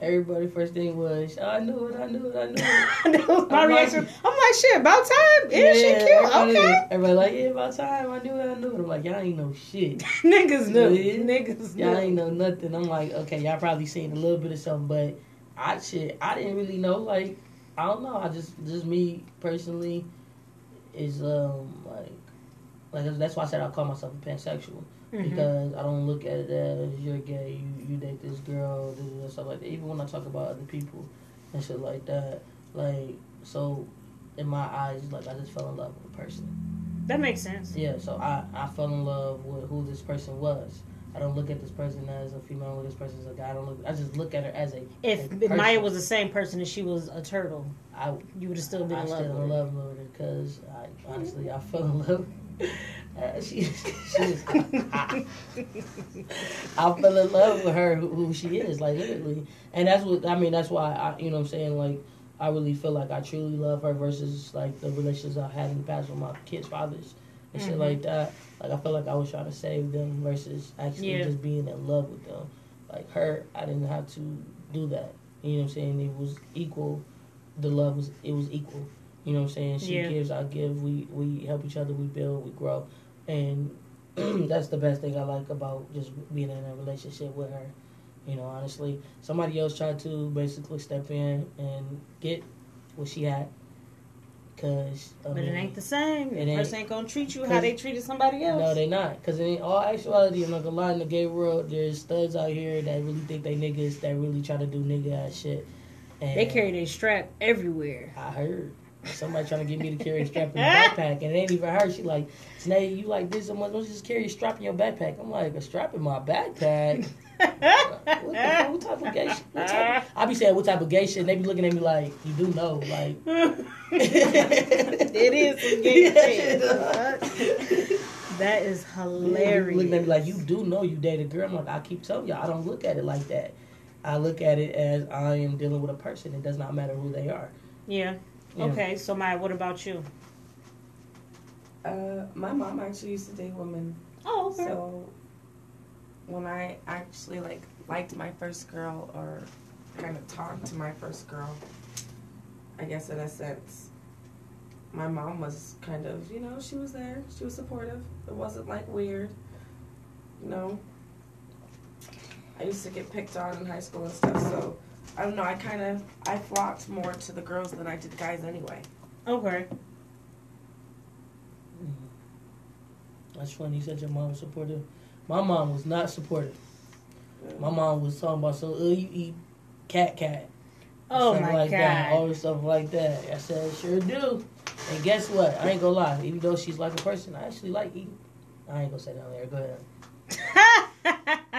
Everybody first thing was, I knew it, I knew it, I knew it. that was my I'm like- reaction. I'm like, shit, about time. Isn't she cute? everybody, Okay. Everybody like, yeah, about time. I knew it, I knew it. I'm like, y'all ain't know shit. Niggas knew. Yeah. Niggas Y'all ain't know nothing. I'm like, okay, y'all probably seen a little bit of something, but I shit, I didn't really know. Like, I don't know. I just, just me personally, is um like, like that's why I said I call myself a pansexual Mhm. because I don't look at it as you're gay, you you date this girl, this, and stuff like that. Even when I talk about other people and shit like that, like so, in my eyes, like I just fell in love with a person. That makes sense. Yeah, so I, I fell in love with who this person was. I don't look at this person as a female or this person as a guy. I don't look. I just look at her as a. If a. Maya was the same person and she was a turtle, I, you would have still been I in love still with in her. love with her because I honestly I fell in love. Uh, she, she is, I, I fell in love with her, who, she is, like literally, and that's what I mean. That's why I, you know, what I'm saying, like, I really feel like I truly love her versus like the relationships I've had in the past with my kids' fathers and shit Mhm. like that. Like, I feel like I was trying to save them versus actually Yeah. just being in love with them. Like her, I didn't have to do that. You know what I'm saying? It was equal. The love was it was equal. You know what I'm saying? She Yeah. gives, I give. We we help each other. We build. We grow. And that's the best thing I like about just being in a relationship with her. You know, honestly, somebody else tried to basically step in and get what she had. Cause I But it ain't the same. The ain't. person ain't gonna treat you how they treated somebody else. no, they not. Because in all actuality, I'm not gonna lie, in the gay world, there's studs out here that really think they niggas that really try to do nigga ass shit. And They carry their strap everywhere. I heard. Somebody trying to get me to carry a strap in the backpack, and it ain't even her. She like, Snay, you like this so much? Don't you just carry a strap in your backpack? I'm like, a strap in my backpack? what, the what type of gay shit? What type of, I be saying what type of gay shit, and they be looking at me like, you do know, like. it is some gay shit. That is hilarious. Looking at me like you do know you date a girl. I'm like, I keep telling y'all, I don't look at it like that. I look at it as I am dealing with a person. It does not matter who they are. Yeah. Yeah. Okay, so Maya, what about you? Uh, my mom actually used to date women, Oh, okay. so when I actually like liked my first girl or kind of talked to my first girl, I guess in a sense, my mom was kind of you know she was there, she was supportive. It wasn't like weird, you know. I used to get picked on in high school and stuff, so I don't know. I kind of I flocked more to the girls than I did guys anyway. okay. That's funny. You said your mom was supportive. My mom was not supportive. My mom was talking about so uh, you eat cat cat. Oh stuff my like god. That, all the stuff like that. I said, sure do. And guess what? I ain't gonna lie. Even though she's like a person, I actually like eating. I ain't gonna say that on there. Go ahead.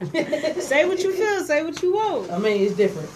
say what you feel. Say what you want. I mean, it's different.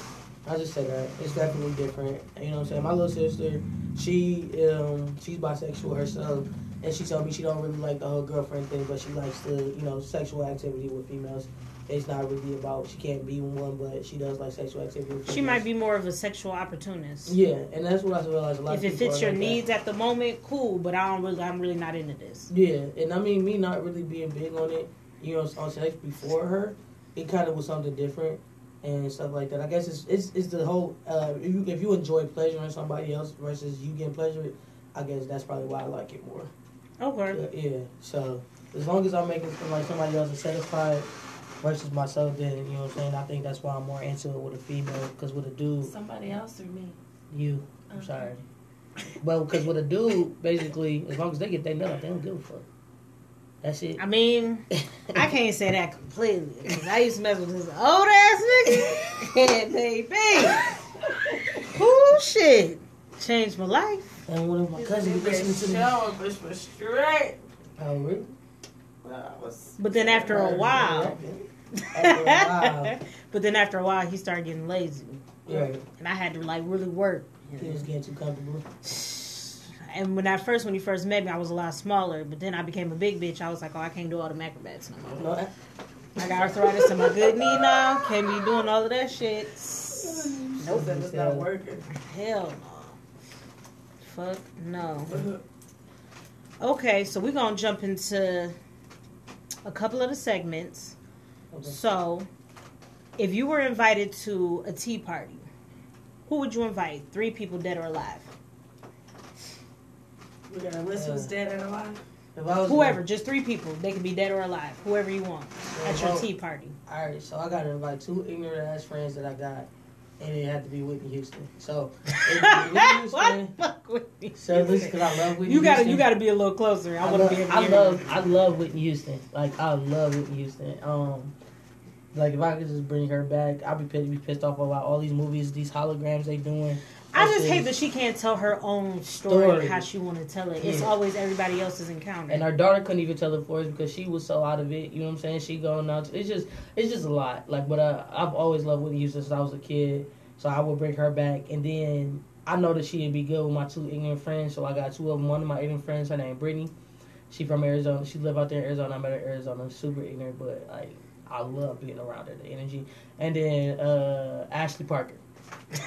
I just say that it's definitely different. You know what I'm saying? My little sister, she um she's bisexual herself, and she told me she don't really like the whole girlfriend thing, but she likes the you know sexual activity with females. It's not really about she can't be one, but she does like sexual activity. With She females. might be more of a sexual opportunist. Yeah, and that's what I realized. A lot If of it fits your like that. needs at the moment, cool. But I don't really. I'm really not into this. Yeah, and I mean, me not really being big on it, you know, on sex before her, it kind of was something different and stuff like that. I guess it's it's, it's the whole uh, if you if you enjoy pleasuring somebody else versus you getting pleasure, I guess that's probably why I like it more. Okay. Uh, yeah, so as long as I'm making it like somebody else is satisfied versus myself, then you know what I'm saying. I think that's why I'm more into it with a female because with a dude, Somebody else or me? you, I'm Okay. sorry, well, because with a dude, basically, as long as they get their nut, they don't give a fuck. That's it. I mean, I can't say that completely. 'cause I used to mess with this old ass nigga. yeah, baby. Whoo, shit. Changed my life. And one of my cousins was listening to me. bitch was straight. Oh, really? Well, I was. But then after a while, After a while. but then after a while, he started getting lazy, Right. and I had to like really work. He was getting too comfortable. And when I first, when you first met me, I was a lot smaller. But then I became a big bitch. I was like, oh, I can't do all the acrobats no more. No, I got arthritis in my good knee now. Can't be doing all of that shit. Nope, that was not working. Hell no. Fuck no. Uh-huh. Okay, so we're gonna jump into a couple of the segments. okay. So, if you were invited to a tea party, who would you invite? Three people, dead or alive. We got a list who's dead and alive. If I was Whoever, just three people. They can be dead or alive. Whoever you want at your tea party. All right, so I got to invite two ignorant ass friends that I got, and it had to be Whitney Houston. So, it Whitney what? Houston. Fuck with me. So this because I love Whitney You gotta, Houston. you gotta be a little closer. I, I, want love, to be I love. I love Whitney Houston. Like I love Whitney Houston. Um, like if I could just bring her back, I'd be pissed, be pissed off about all these movies, these holograms they doing. I just hate that she can't tell her own story, Story. how she want to tell it. It's Yeah. always everybody else's encounter. And her daughter couldn't even tell it for us because she was so out of it. You know what I'm saying? She going out. It's just, it's just a lot. Like, but uh, I've always loved Whitney Houston since I was a kid. So I would bring her back, and then I know that she'd be good with my two ignorant friends. So I got two of them. One of my ignorant friends, her name Brittany. She from Arizona. She live out there in Arizona. I met her in Arizona. Super ignorant, but like I love being around her. The energy. And then uh Ashley Parker.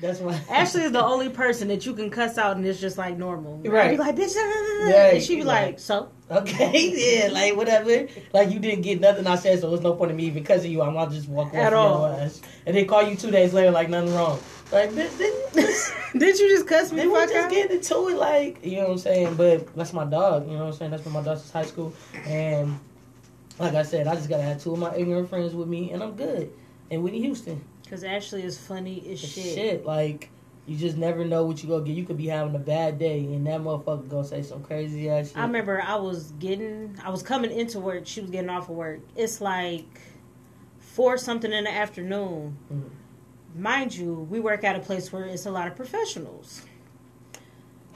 That's my Ashley is the only person that you can cuss out and it's just like normal. Right. I'd be like, bitch, uh, Yeah, and she be right. like, so? Okay, yeah, like whatever. Like you didn't get nothing I said, so there's no point in me because of you. I'm not just walk away At all. ass. And then call you two days later like nothing wrong. Like Did you just cuss me then we just out? get into it, like you know what I'm saying. But that's my dog. You know what I'm saying. That's been my dog since high school, and like I said, I just gotta have two of my ignorant friends with me, and I'm good. And Whitney Houston, Because Ashley is funny as shit. shit. Like you just never know what you gonna get. You could be having a bad day, and that motherfucker gonna say some crazy ass shit. I remember I was getting, I was coming into work. She was getting off of work. It's like four something in the afternoon. Mhm. mind you, we work at a place where it's a lot of professionals.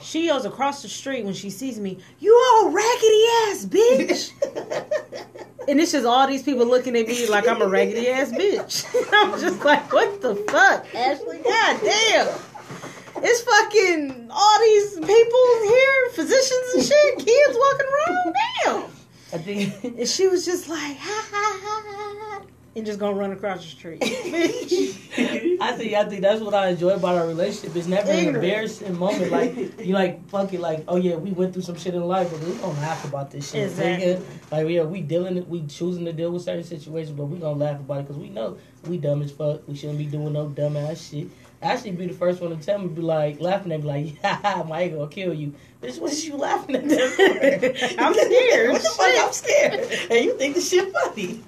She yells across the street when she sees me, "You all raggedy ass bitch!" and it's just all these people looking at me like I'm a raggedy ass bitch. I'm just like, "What the fuck, Ashley? God damn!" It's fucking all these people here, physicians and shit, kids walking around. Damn. I think And she was just like, ha ha ha, ha, and just gonna run across the street. I think I think that's what I enjoy about our relationship. It's never an embarrassing moment. Like you like fucking like oh yeah we went through some shit in life, but we don't laugh about this shit. Exactly. nigga. Like yeah we dealing we choosing to deal with certain situations, but we gonna laugh about it because we know we dumb as fuck. We shouldn't be doing no dumb ass shit. Actually, be the first one to tell me, be like laughing at me, like, "Ha my ego gonna kill you." Bitch, what is you laughing at that for? I'm scared. what the fuck? I'm scared. And you think the shit funny?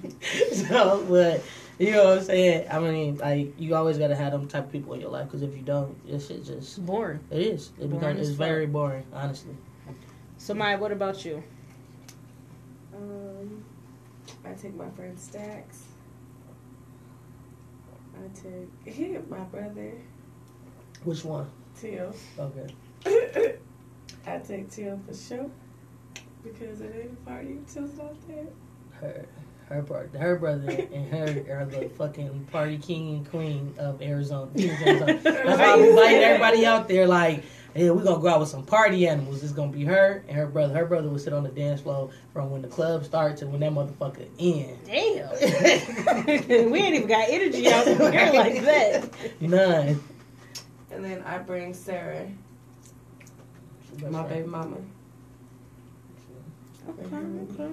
so, but you know what I'm saying? I mean, like you always gotta have them type of people in your life because if you don't, this shit just Boring. it is. It becomes it's fuck. very boring, honestly. So, Maya, what about you? Um, I take my friend Stacks. I take him, my brother Which one? Tim. Okay. I take Tim for sure because it ain't a party. Not there. Her, her brother, her brother, and her are the fucking party king and queen of Arizona. Arizona. That's why I'm inviting everybody out there. Like, hey, we're gonna go out with some party animals. It's gonna be her and her brother. Her brother will sit on the dance floor from when the club starts to when that motherfucker ends. Damn. we ain't even got energy out here like that. None. And then I bring Sarah, my baby mama. Okay, okay.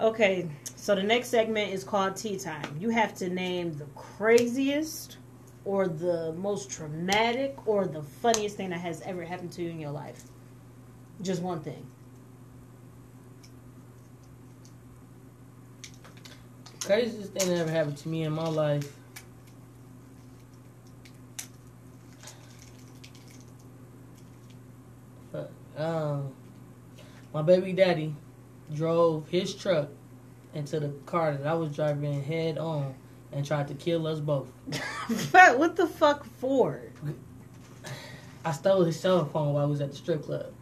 Okay, so the next segment is called Tea Time. You have to name the craziest or the most traumatic or the funniest thing that has ever happened to you in your life. Just one thing. Craziest thing that ever happened to me in my life. Um, my baby daddy drove his truck into the car that I was driving head on and tried to kill us both. but what the fuck for? I stole his cell phone while I was at the strip club.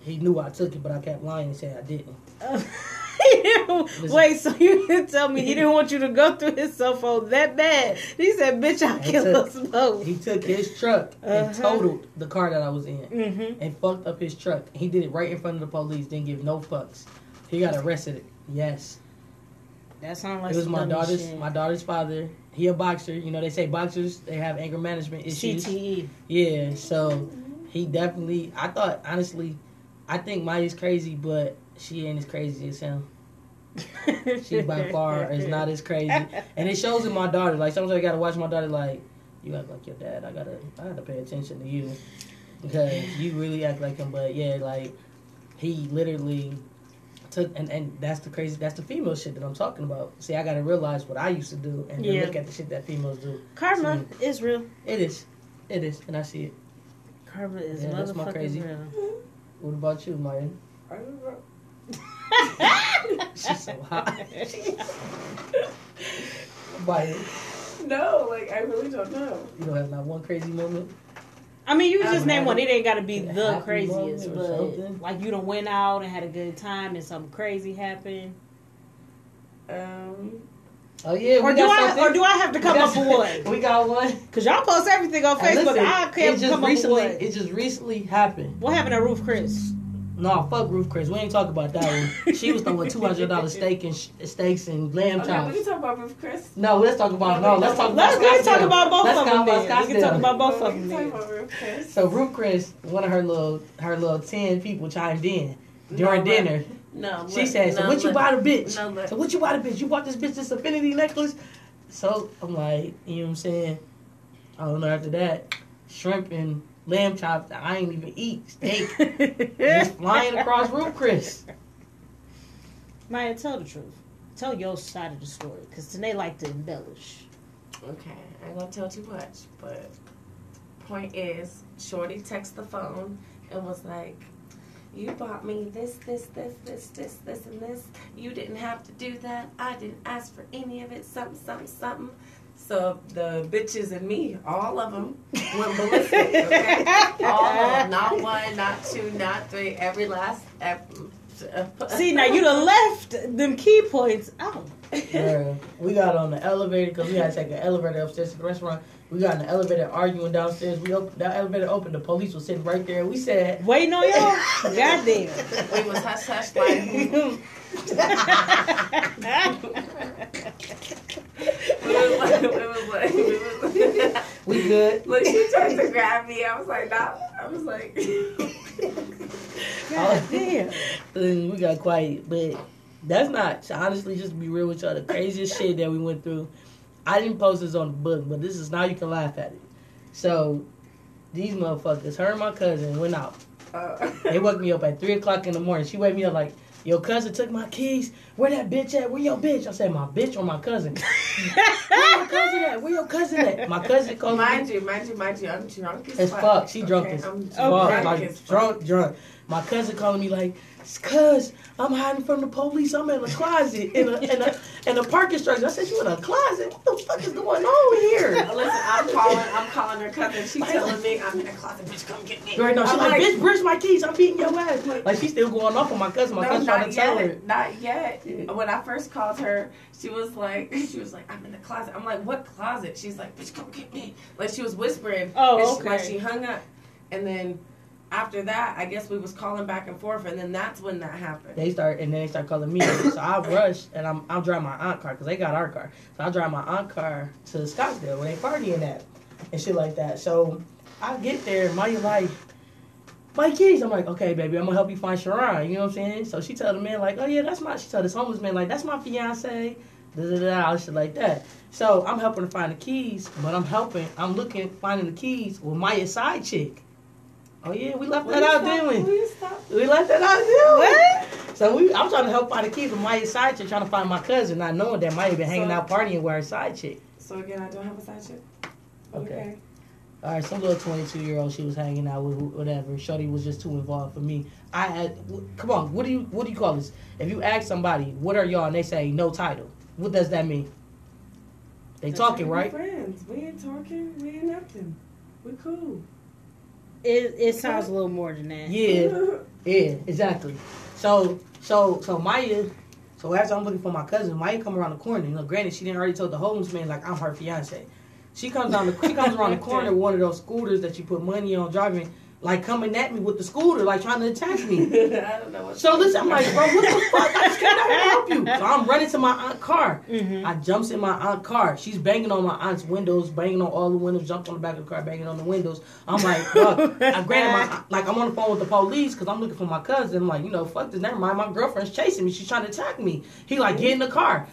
He knew I took it, but I kept lying and said I didn't. Wait, so you didn't tell me he didn't want you to go through his cell phone that bad? He said, "Bitch, I'll kill took- us both." He took his truck and Uh-huh. totaled the car that I was in. Mm-hmm. and fucked up his truck. He did it right in front of the police. Didn't give no fucks. He got arrested. Yes, That sounds like it was my daughter's shit. my daughter's father. He a boxer. You know they say boxers they have anger management issues. CTE. Yeah, so he definitely. I thought honestly, I think Maya's crazy, but she ain't as crazy as him. She by far is not as crazy, and it shows in my daughter. Like sometimes I gotta watch my daughter. Like you act like your dad. I gotta I gotta pay attention to you because you really act like him. But yeah, like he literally took and and that's the crazy. That's the female shit that I'm talking about. See, I gotta realize what I used to do and then Yeah. look at the shit that females do. Karma is real. It is, it is, and I see it. Karma is Yeah, that's my crazy. real. Mm-hmm. What about you, Martin? I don't know. She's so hot. Martin, No, like I really don't know. you don't have not one crazy moment. I mean, you I just name one. it. It ain't got to be the craziest, moment but something. like you done went out and had a good time and something crazy happened. Um, Oh yeah, Or do I? something. Or do I have to come up with one? We got one. Cause y'all post everything on Facebook. listen, I can't come recently. up with one. It just recently happened. What happened at Ruth Chris? No, fuck Ruth Chris. We ain't talking about that one. She was throwing two hundred dollars steak and sh- steaks and lamb oh, chops. okay, we chops. can talk about Ruth Chris. No, let's talk about no. Let's talk Let's about. let's talk about both Let's of them. about Then. We can talk about both we of can them. talk about Ruth Chris. So Ruth Chris, one of her little her little ten people chimed in during No, look. dinner. No, She look, said, "So no, what you look. buy the bitch? No, look. So what you buy the bitch? You bought this bitch this affinity necklace?" So I'm like, you know what I'm saying? I don't know. After that, shrimp and lamb chops. that I ain't even eat steak. just flying across room, Chris. Maya, tell the truth. Tell your side of the story, cause today like to embellish. Okay, I ain't gonna tell too much, but point is, Shorty texted the phone and was like, "You bought me this, this, this, this, this, this, and this. You didn't have to do that. I didn't ask for any of it. Something, something, something." So the bitches and me, all of them, went ballistic. Okay, all of them, not one, not two, not three, every last. Every, See, now you done left them key points out. Bruh, we got on the elevator because we had to take an elevator upstairs to the restaurant. We got in the elevator arguing downstairs. We opened the elevator opened. The police was sitting right there. We said, Waiting on y'all? Goddamn. we was hush hush like. Hmm. we was like, we was like, we was like, "We good." Look, she tried to grab me. I was like, nah. I was like, Goddamn. Then we got quiet, but that's not honestly. Just to be real with y'all, the craziest shit that we went through. I didn't post this on the book, but this is now you can laugh at it. So these motherfuckers, her and my cousin went out. uh, They woke me up at three o'clock in the morning. She wake me up like, "Your cousin took my keys. Where that bitch at? Where your bitch?" I said, "My bitch or my cousin." Where your cousin at? Where your cousin at? My cousin called me. mind you, mind you, mind you, I'm drunk as, As fuck. She drunk as I'm fuck. Okay. Like as fuck. drunk, drunk. My cousin calling me like, "Cuz, I'm hiding from the police. I'm in a closet in a in a in a parking structure." I said, "You in a closet? What the fuck is going on here?" Listen, I'm calling. I'm calling her cousin. She's telling me I'm in the closet. Bitch, come get me. Right know. She's I'm like, "Bitch, where's my keys? I'm beating your ass." Like she's still going off on my cousin. My no, cousin trying to tell her. yet. Not yet. When I first called her, she was like, she was like, I'm in the closet. I'm like, what closet? She's like, bitch, come get me. Like she was whispering. Oh, and she, okay. Like she hung up, and then after that, I guess we was calling back and forth, and then that's when that happened. They start and then they start calling me. So I rush and I'm I'm driving my aunt car because they got our car. So I drive my aunt car to Scottsdale where they partying at and shit like that. So I get there, Maya like, my keys. I'm like, okay, baby, I'm gonna help you find Sharon. You know what I'm saying? So she tell the man like, oh yeah, that's my. She tell this homeless man like, that's my fiance. Da da da, shit like that. So I'm helping her find the keys, but I'm helping. I'm looking, finding the keys with Maya's side chick. Oh yeah, we left that out, didn't we? Will you stop? We left that out, didn't we? What? So we, I'm trying to help find the keys with my side chick, trying to find my cousin, not knowing that Maya been hanging So- out partying with her side chick. So again, I don't have a side chick. Okay. All right, some little 22 year old she was hanging out with, whatever. Shorty was just too involved for me. I had, come on, what do you, what do you call this? If you ask somebody, what are y'all, and they say no title, what does that mean? They talking, right? Friends. We ain't talking. We ain't nothing. We cool. It, it sounds a little more than that. Yeah, yeah, exactly. So, so, so Maya, so after I'm looking for my cousin, Maya come around the corner. You know, granted, she didn't already told the homeless man like I'm her fiance. She comes down the, she comes around the corner with one of those scooters that you put money on driving, like coming at me with the scooter, like trying to attack me. I don't know. So listen, I'm like, bro, what the fuck? I just came down here to help you. So I'm running to my aunt car. Mm-hmm. I jumps in my aunt car. She's banging on my aunt's windows, banging on all the windows, jumped on the back of the car, banging on the windows. I'm like, fuck. I granted my like I'm on the phone with the police because I'm looking for my cousin. I'm like, you know, fuck this. Never mind. My girlfriend's chasing me. She's trying to attack me. He like, get in the car.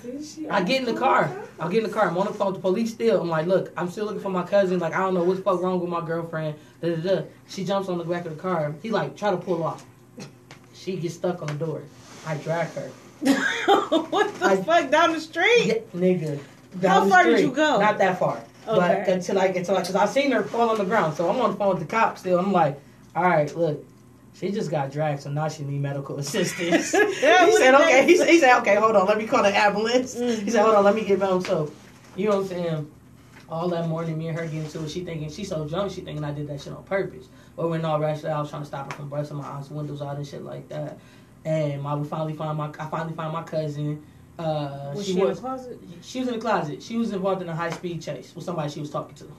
I get in the car. I get in the car. I'm on the phone with the police still. I'm like, look, I'm still looking for my cousin. Like, I don't know what's fuck wrong with my girlfriend. Da, da, da. She jumps on the back of the car. He like try to pull off. She gets stuck on the door. I drag her. what the I- fuck down the street? Yeah, nigga. How far did you go? Not that far. Okay. But until I get to like, cause I seen her fall on the ground. So I'm on the phone with the cops still. I'm like, all right, look, she just got dragged, so now she need medical assistance. Yeah, he said, okay. He said, he said, okay, hold on, let me call the ambulance. Mhm. He said, hold on, let me get back. So, you know what I'm saying? All that morning, me and her getting into it. She thinking she's so drunk. She thinking I did that shit on purpose. But when all actually, I was trying to stop her from busting my aunt's windows out and shit like that. And my, we finally find my, I finally find my cousin. Uh, Was she, she in the was, closet? she was in the closet. She was involved in a high speed chase with somebody she was talking to.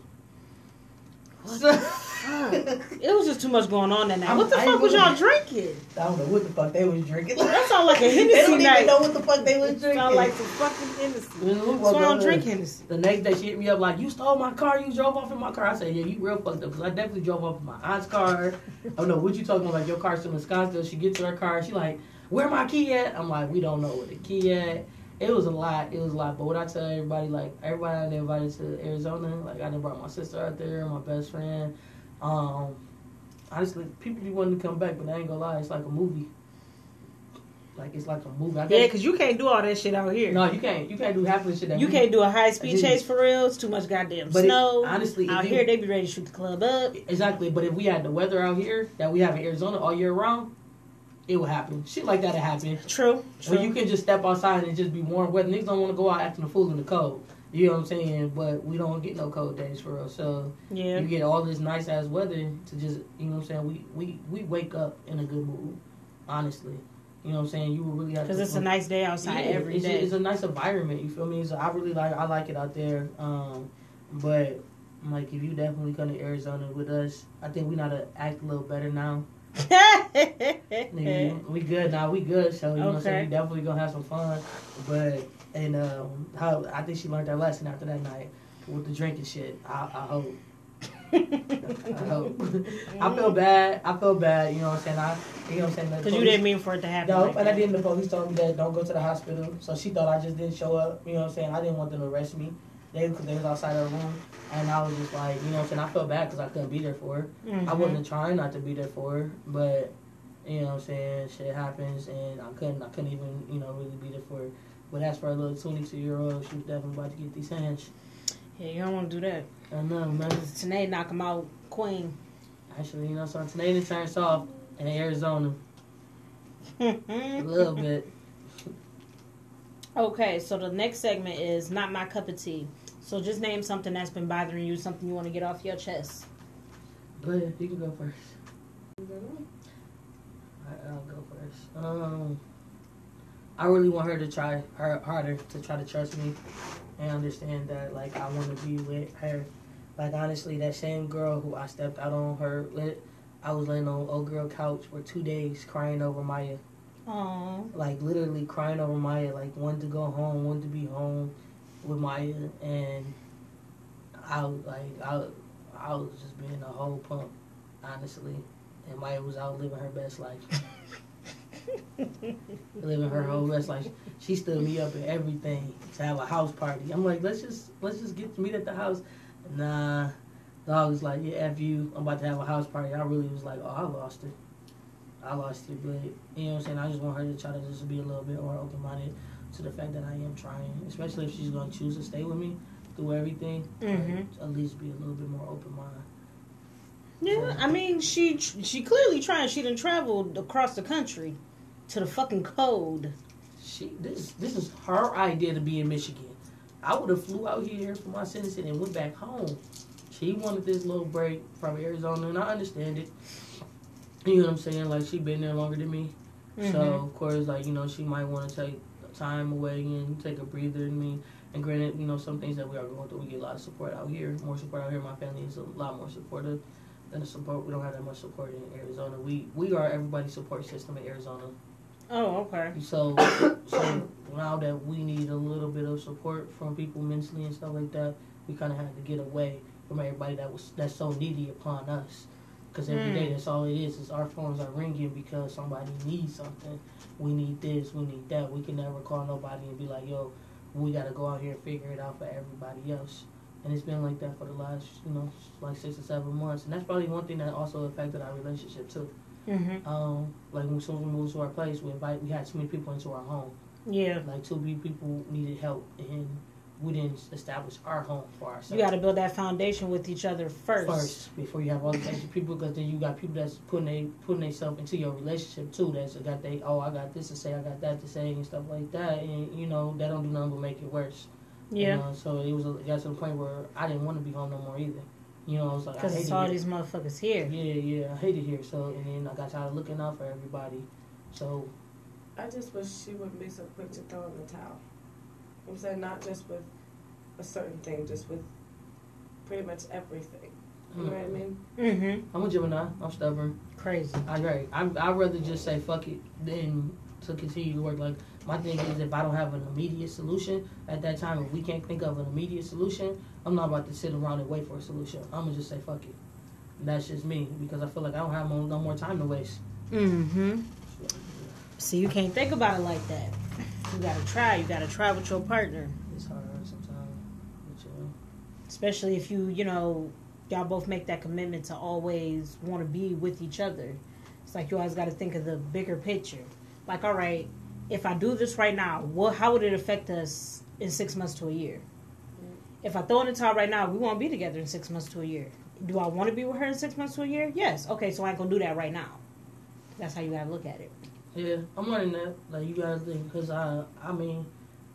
What So- fuck? It was just too much going on that night. I'm- What the I fuck was y'all drinking? I don't know what the fuck they was drinking. That sound like a Hennessy they don't night. even know what the fuck they was drinking. Sound like some fucking Hennessy. We That's woke why I don't up, drink Hennessy. The next day, she hit me up like, "You stole my car. You drove off in my car." I said, "Yeah, you real fucked up because I definitely drove off in my aunt's car. I don't know what you talking about. Your car's still in Scottsdale." She gets to her car. She like, "Where my key at?" I'm like, "We don't know where the key at." It was a lot. It was a lot. But what I tell everybody, like everybody I invited to Arizona, like I done brought my sister out there, my best friend. Um, honestly, people be wanting to come back, but I ain't gonna lie, it's like a movie. Like it's like a movie. I Yeah, because you can't do all that shit out here. no, you can't. You can't do half of the shit that You can't do a high speed chase for real. It's too much goddamn But it- snow. honestly, if out you- here they be ready to shoot the club up. Exactly, but if we had the weather out here that we have in Arizona all year round, it will happen. Shit like that would happen. True. True. Where you can just step outside and just be warm weather. Niggas don't want to go out acting a fool in the cold. You know what I'm saying? But we don't get no cold days for real. So Yeah. you get all this nice ass weather to just you know what I'm saying. We we we wake up in a good mood, honestly. You know what I'm saying? You would really have Because it's a nice day outside Yeah, every it's, day. It's a nice environment. You feel me? So I really like I like it out there. Um, but like if you definitely come to Arizona with us, I think we know to act a little better now. Nigga, we good now. We good. So you know what I'm saying. We definitely gonna have some fun. But and um, how I think she learned her lesson after that night with the drinking shit. I, I hope. I hope. I feel bad. I feel bad. You know what I'm saying. I you know what I'm saying. Because you didn't mean for it to happen. no, like and that. I didn't. The police told me that don't go to the hospital. So she thought I just didn't show up. You know what I'm saying? I didn't want them to arrest me. They, cause they was outside of the room. And I was just like, you know what I'm saying? I felt bad because I couldn't be there for her. I Mhm. wasn't trying not to be there for her. But, you know what I'm saying? Shit happens. And I couldn't, I couldn't even, you know, really be there for her. But as for a little 22 year old, she was definitely about to get these hands. Yeah, you don't want to do that. I know, man. Today, knock him out, Queen. Actually, you know, so it turns off in Arizona a little bit. Okay, so the next segment is not my cup of tea. So just name something that's been bothering you, something you want to get off your chest. Ahead, you can go first. I, I'll go first. Um, I really want her to try her harder to try to trust me and understand that like I want to be with her. Like honestly, that same girl who I stepped out on her I was laying on old girl couch for two days crying over Maya. Aww. Like literally crying over Maya. Like wanted to go home, wanted to be home with Maya, and I was like I, I was just being a whole pump, honestly. And Maya was out living her best life. living her whole best life. She stood me up in everything to have a house party. I'm like, let's just let's just get to meet at the house. Nah, dog was like, yeah, f you. I'm about to have a house party. I really was like, oh, I lost it. I lost it, but you know what I'm saying. I just want her to try to just be a little bit more open minded to the fact that I am trying, especially if she's gonna choose to stay with me through everything. Mhm. At least be a little bit more open minded. Yeah, I mean, she she clearly trying. She done traveled across the country to the fucking code. She this this is her idea to be in Michigan. I would have flew out here for my sentencing and went back home. She wanted this little break from Arizona, and I understand it. You know what I'm saying? Like she been there longer than me, Mhm. so of course, like you know, she might want to take time away and take a breather. I me. and granted, you know, some things that we are going through, we get a lot of support out here. More support out here. My family is a lot more supportive than the support. We don't have that much support in Arizona. We we are everybody's support system in Arizona. Oh, okay. So, so now that we need a little bit of support from people mentally and stuff like that, we kind of had to get away from everybody that was that's so needy upon us. Because every day, Mm. that's all it is. Is our phones are ringing because somebody needs something. We need this. We need that. We can never call nobody and be like, "Yo, we got to go out here and figure it out for everybody else." And it's been like that for the last, you know, like six or seven months. And that's probably one thing that also affected our relationship too. Mm-hmm. Um, like when we moved to our place, we invite we had too many people into our home. Yeah, Like too many people needed help, and we didn't establish our home for ourselves. you got to build that foundation with each other first. first before you have all these extra people, because then you got people that's putting they putting themselves into your relationship too. That's got they oh I got this to say, I got that to say, and stuff like that, and you know that don't do nothing but make it worse. You Yeah, know? so it was it got to the point where I didn't want to be home no more either. You know, I was like because it's hated all it. these motherfuckers here. Yeah, yeah, I hate it here. So and then I got tired of looking out for everybody. So I just wish she wouldn't be so quick to throw in the towel. I'm saying not just with a certain thing, just with pretty much everything. You know what I mean? Mm-hmm. I'm a Gemini. I'm stubborn. Crazy. I agree. I'm, I'd rather just say fuck it than to continue to work. Like my thing is, if I don't have an immediate solution at that time, if we can't think of an immediate solution, I'm not about to sit around and wait for a solution. I'm gonna just say fuck it. That's just me because I feel like I don't have no, no more time to waste. Mm-hmm. See, you can't think about it like that. You gotta try. You gotta try with your partner, It's hard sometimes. But, you know, especially if you, you know, y'all both make that commitment to always want to be with each other. It's like you always got to think of the bigger picture. Like, all right, if I do this right now, what? How would it affect us in six months to a year? Mm. If I throw in the towel right now, we won't be together in six months to a year. Do I want to be with her in six months to a year? Yes. Okay, so I ain't gonna do that right now. That's how you gotta look at it. Yeah, I'm learning that. Like you gotta think because I, I mean,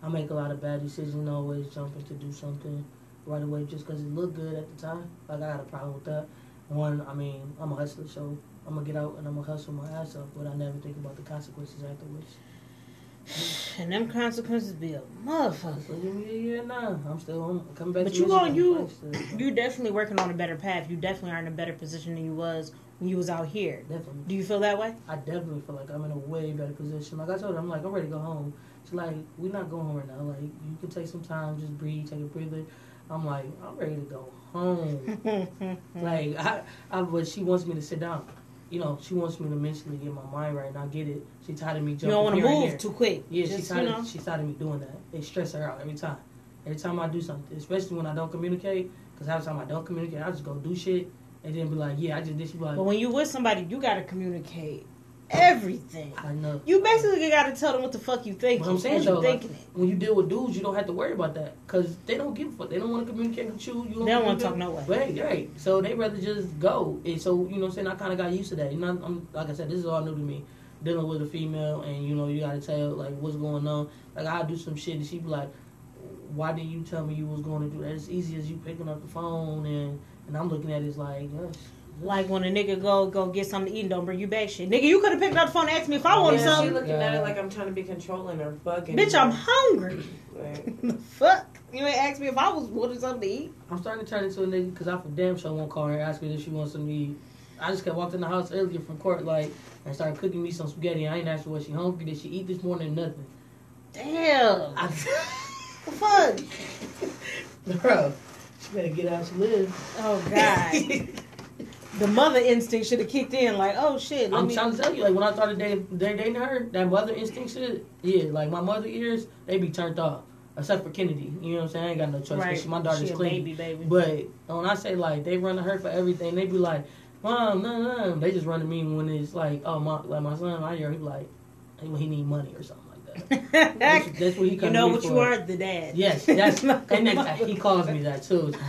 I make a lot of bad decisions, always jumping to do something right away just because it looked good at the time. Like I got a problem with that. One, I mean, I'm a hustler, so I'm gonna get out and I'm gonna hustle my ass off, but I never think about the consequences afterwards. And them consequences be a motherfucker. So give me a year now. I'm still coming back. But to you going you you definitely working on a better path. You definitely are in a better position than you was when you was out here. definitely. Do you feel that way? I definitely feel like I'm in a way better position. Like I told her, I'm like, I'm ready to go home. She's like, we're not going home right now. Like, you can take some time, just breathe, take a breather. I'm like, I'm ready to go home. like, I, I, but she wants me to sit down. You know, she wants me to mentally get my mind right, and I get it. She tired of me jumping you don't want to move too quick. Yeah, Just, she's tired. you know. Of, she's tired of me doing that. It stress her out every time. Every time I do something, especially when I don't communicate, because half the time I don't communicate, I just go do shit and then be like, yeah, I just did. She like, But when you with somebody, you gotta communicate everything. I know. You basically gotta tell them what the fuck you. What I'm saying though, like, when you deal with dudes, you don't have to worry about that because they don't give a fuck. They don't want to communicate with you. You don't, They don't want to talk no way. Right, right. So they rather just go. And so you know, what I'm saying I kind of got used to that. You know, I'm like I said, this is all new to me. Dealing with a female, and you know, you gotta tell like what's going on. Like I do some shit, and she be like, "Why didn't you tell me you was going to do that?" As easy as you picking up the phone, and and I'm looking at it like, yes. Like when a nigga go go get something to eat and don't bring you back shit. Nigga, you could have picked up the phone and asked me if I wanted yeah, she something. looking at it like I'm trying to be controlling or bugging. Bitch, I'm hungry. Like, the fuck? You ain't asked me if I was wanting something to eat. I'm starting to turn into a nigga because I for damn sure won't call her and ask her if she wants some to eat. I just got walked in the house earlier from court, like, and started cooking me some spaghetti. I ain't asked her what she hungry. Did she eat this morning? Nothing. Damn. I, The fuck? bro, she better get out. She live. Oh god. the mother instinct should have kicked in. Like, oh shit. Let I'm me. trying to tell you, like when I started dating, dating her, that mother instinct shit, yeah, like my mother ears, they be turned off. Except for Kennedy, you know what I'm saying? I ain't got no choice. 'cause right. she, my daughter's she a clean. baby, baby. But when I say like they run to her for everything, they be like, "Mom, no, no." They just run to me when it's like, "Oh my, like my son, I hear he be like, he, he need money or something like that." That's, that's what he you know what for. you are, the dad. Yes, that's and the that, he calls me that too.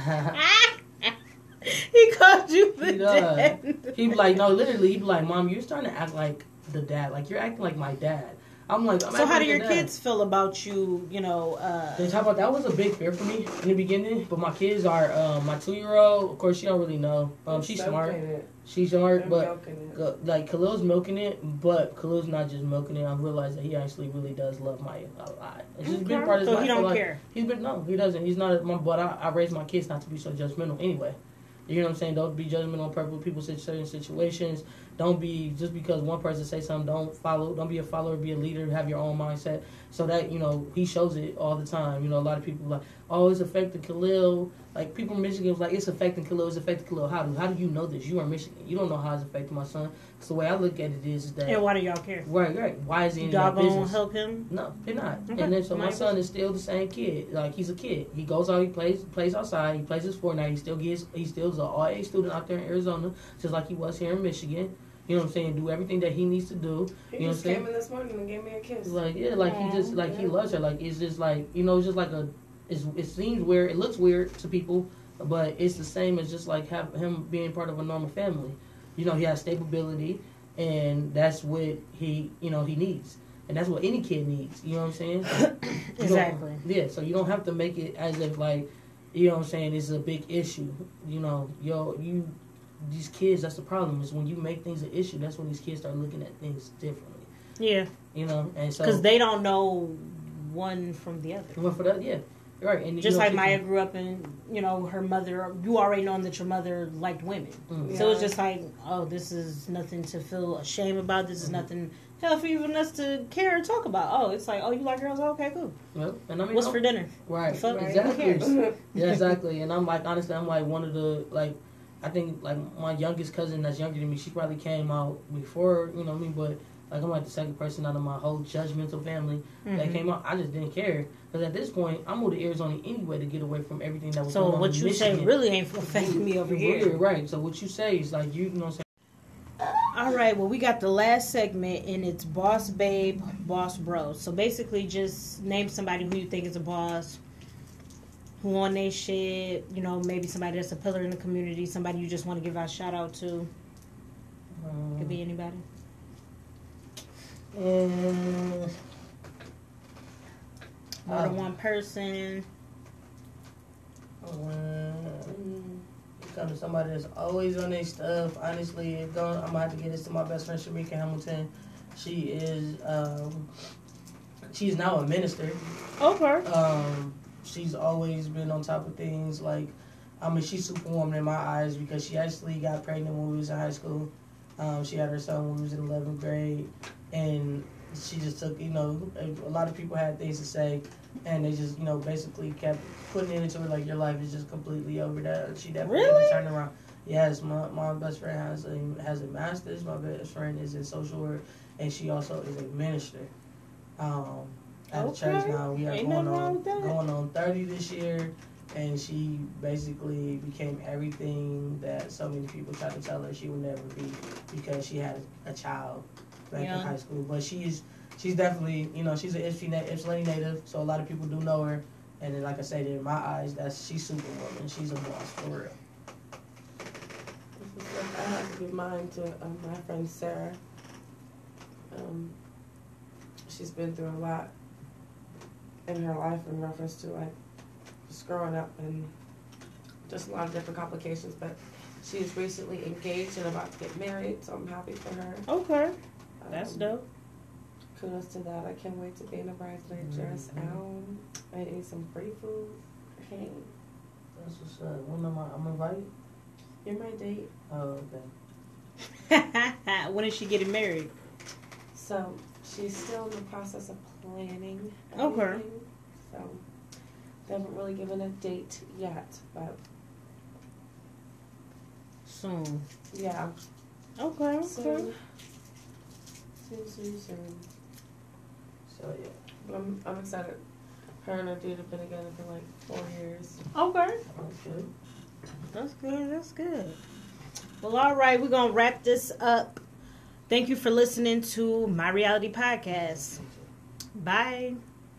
he called you the He dad. he be like, no, literally, he'd be like, "Mom, you're starting to act like the dad. Like you're acting like my dad." I'm like, I'm So how do your your kids feel about you? You know, uh, They talk about that was a big fear for me in the beginning, but my kids are um, my two year old. Of course, she don't really know. Um, she's smart. It. She's smart, They're but. Uh, like Khalil's milking it, but Khalil's not just milking it. I've realized that he actually really does love Maya a lot. It's just been okay. part of his so life. he for, don't like, care. He's been no, he doesn't. He's not. A, my, but I, I raised my kids not to be so judgmental anyway. You know what I'm saying? Don't be judgmental on purpose. People in certain situations. Don't be just because one person say something. Don't follow. Don't be a follower. Be a leader. Have your own mindset. So that you know he shows it all the time. You know a lot of people like, oh, it's affecting Khalil. Like people in Michigan was like, it's affecting Khalil. It's affecting Khalil. How do how do you know this? You are Michigan. You don't know how it's affecting my son. Because the way I look at it is, is that And why do y'all care? right, right. Why is he You in your dog gonna business? help him? No, they're not. Okay. And then so my son is still the same kid. Like he's a kid. He goes out, he plays plays outside, he plays his Fortnite, he still gets he still is an all A student out there in Arizona, just like he was here in Michigan. You know what I'm saying? Do everything that he needs to do. He You know just what I'm saying? came in this morning and gave me a kiss. Like yeah, like he just like he loves her. Like it's just like you know, it's just like a it's, it seems weird, it looks weird to people, but it's the same as just like have him being part of a normal family. You know, he has stability and that's what he you know, he needs. And that's what any kid needs. You know what I'm saying? Exactly. Yeah, so you don't have to make it as if like, you know what I'm saying, it's a big issue. You know, yo, you, these kids, that's the problem is when you make things an issue, that's when these kids start looking at things differently. Yeah, You know, and so because they don't know one from the other. well, for that, yeah, right. And Just like she- Maya grew up in, you know, her mother. You already know that your mother liked women, Mm. so it's just like, oh, this is nothing to feel ashamed about. This is Mhm. nothing hell for even us to care and talk about. Oh, it's like, oh, you like girls? Okay, cool. Yep. And I mean, What's I'm- for dinner? Right. Fuck? Right. Exactly. Who cares? Yeah, exactly. And I'm like, honestly, I'm like one of the like, I think like my youngest cousin that's younger than me. She probably came out before, you know what I mean. But like I'm like the second person out of my whole judgmental family that Mhm. came out. I just didn't care because at this point I moved to Arizona anyway to get away from everything that was So going on what you say really ain't affecting me over here. right. So what you say is like you, you know what I'm saying. All right, well, we got the last segment, and it's boss babe, boss bro. So basically, just name somebody who you think is a boss, who on their shit. You know, maybe somebody that's a pillar in the community, somebody you just want to give a shout out to. Um, Could be anybody. Um, More than Oh. one person. When you come to somebody that's always on their stuff, honestly, I'm gonna have to get this to my best friend Shamika Hamilton. She is, um, she's now a minister. Okay. Um, she's always been on top of things. Like, I mean, she's superwoman in my eyes because she actually got pregnant when we was in high school. Um, she had her son when we was in 11th grade, and she just took, you know, a, lot of people had things to say, and they just, you know, basically kept putting it into her like your life is just completely over. That she definitely Really? turn around. Yes, my, my best friend has a has a master's. My best friend is in social work, and she also is a minister. Um, at the church now, we are Ain't going on going on thirty this year, and she basically became everything that so many people try to tell her she would never be because she had a child back Yeah. in high school. But she's she's definitely you know she's an Ypsi na- Ypsilanti native, so a lot of people do know her. And then, like I said, in my eyes, that's she's superwoman. She's a boss for real. This is like I have to give mine to um, my friend Sarah. Um, she's been through a lot in her life in reference to like just growing up and just a lot of different complications. But she's recently engaged and about to get married, so I'm happy for her. Okay. That's Um, dope. Kudos to that. I can't wait to be in a bridesmaid dress. Um, I eat some free food. Hey, That's what's up. When am I? I'm invited. you're my date. Oh, okay. when is she getting married? So she's still in the process of planning. Okay. everything. So they haven't really given a date yet, but Soon. yeah, Okay. Okay. Soon. Soon, soon, soon. So yeah. But I'm, I'm excited. Her and her dude have been together for like four years. Okay. Okay. That's good. That's good. Well, all right. We're going to wrap this up. Thank you for listening to my reality podcast. Bye.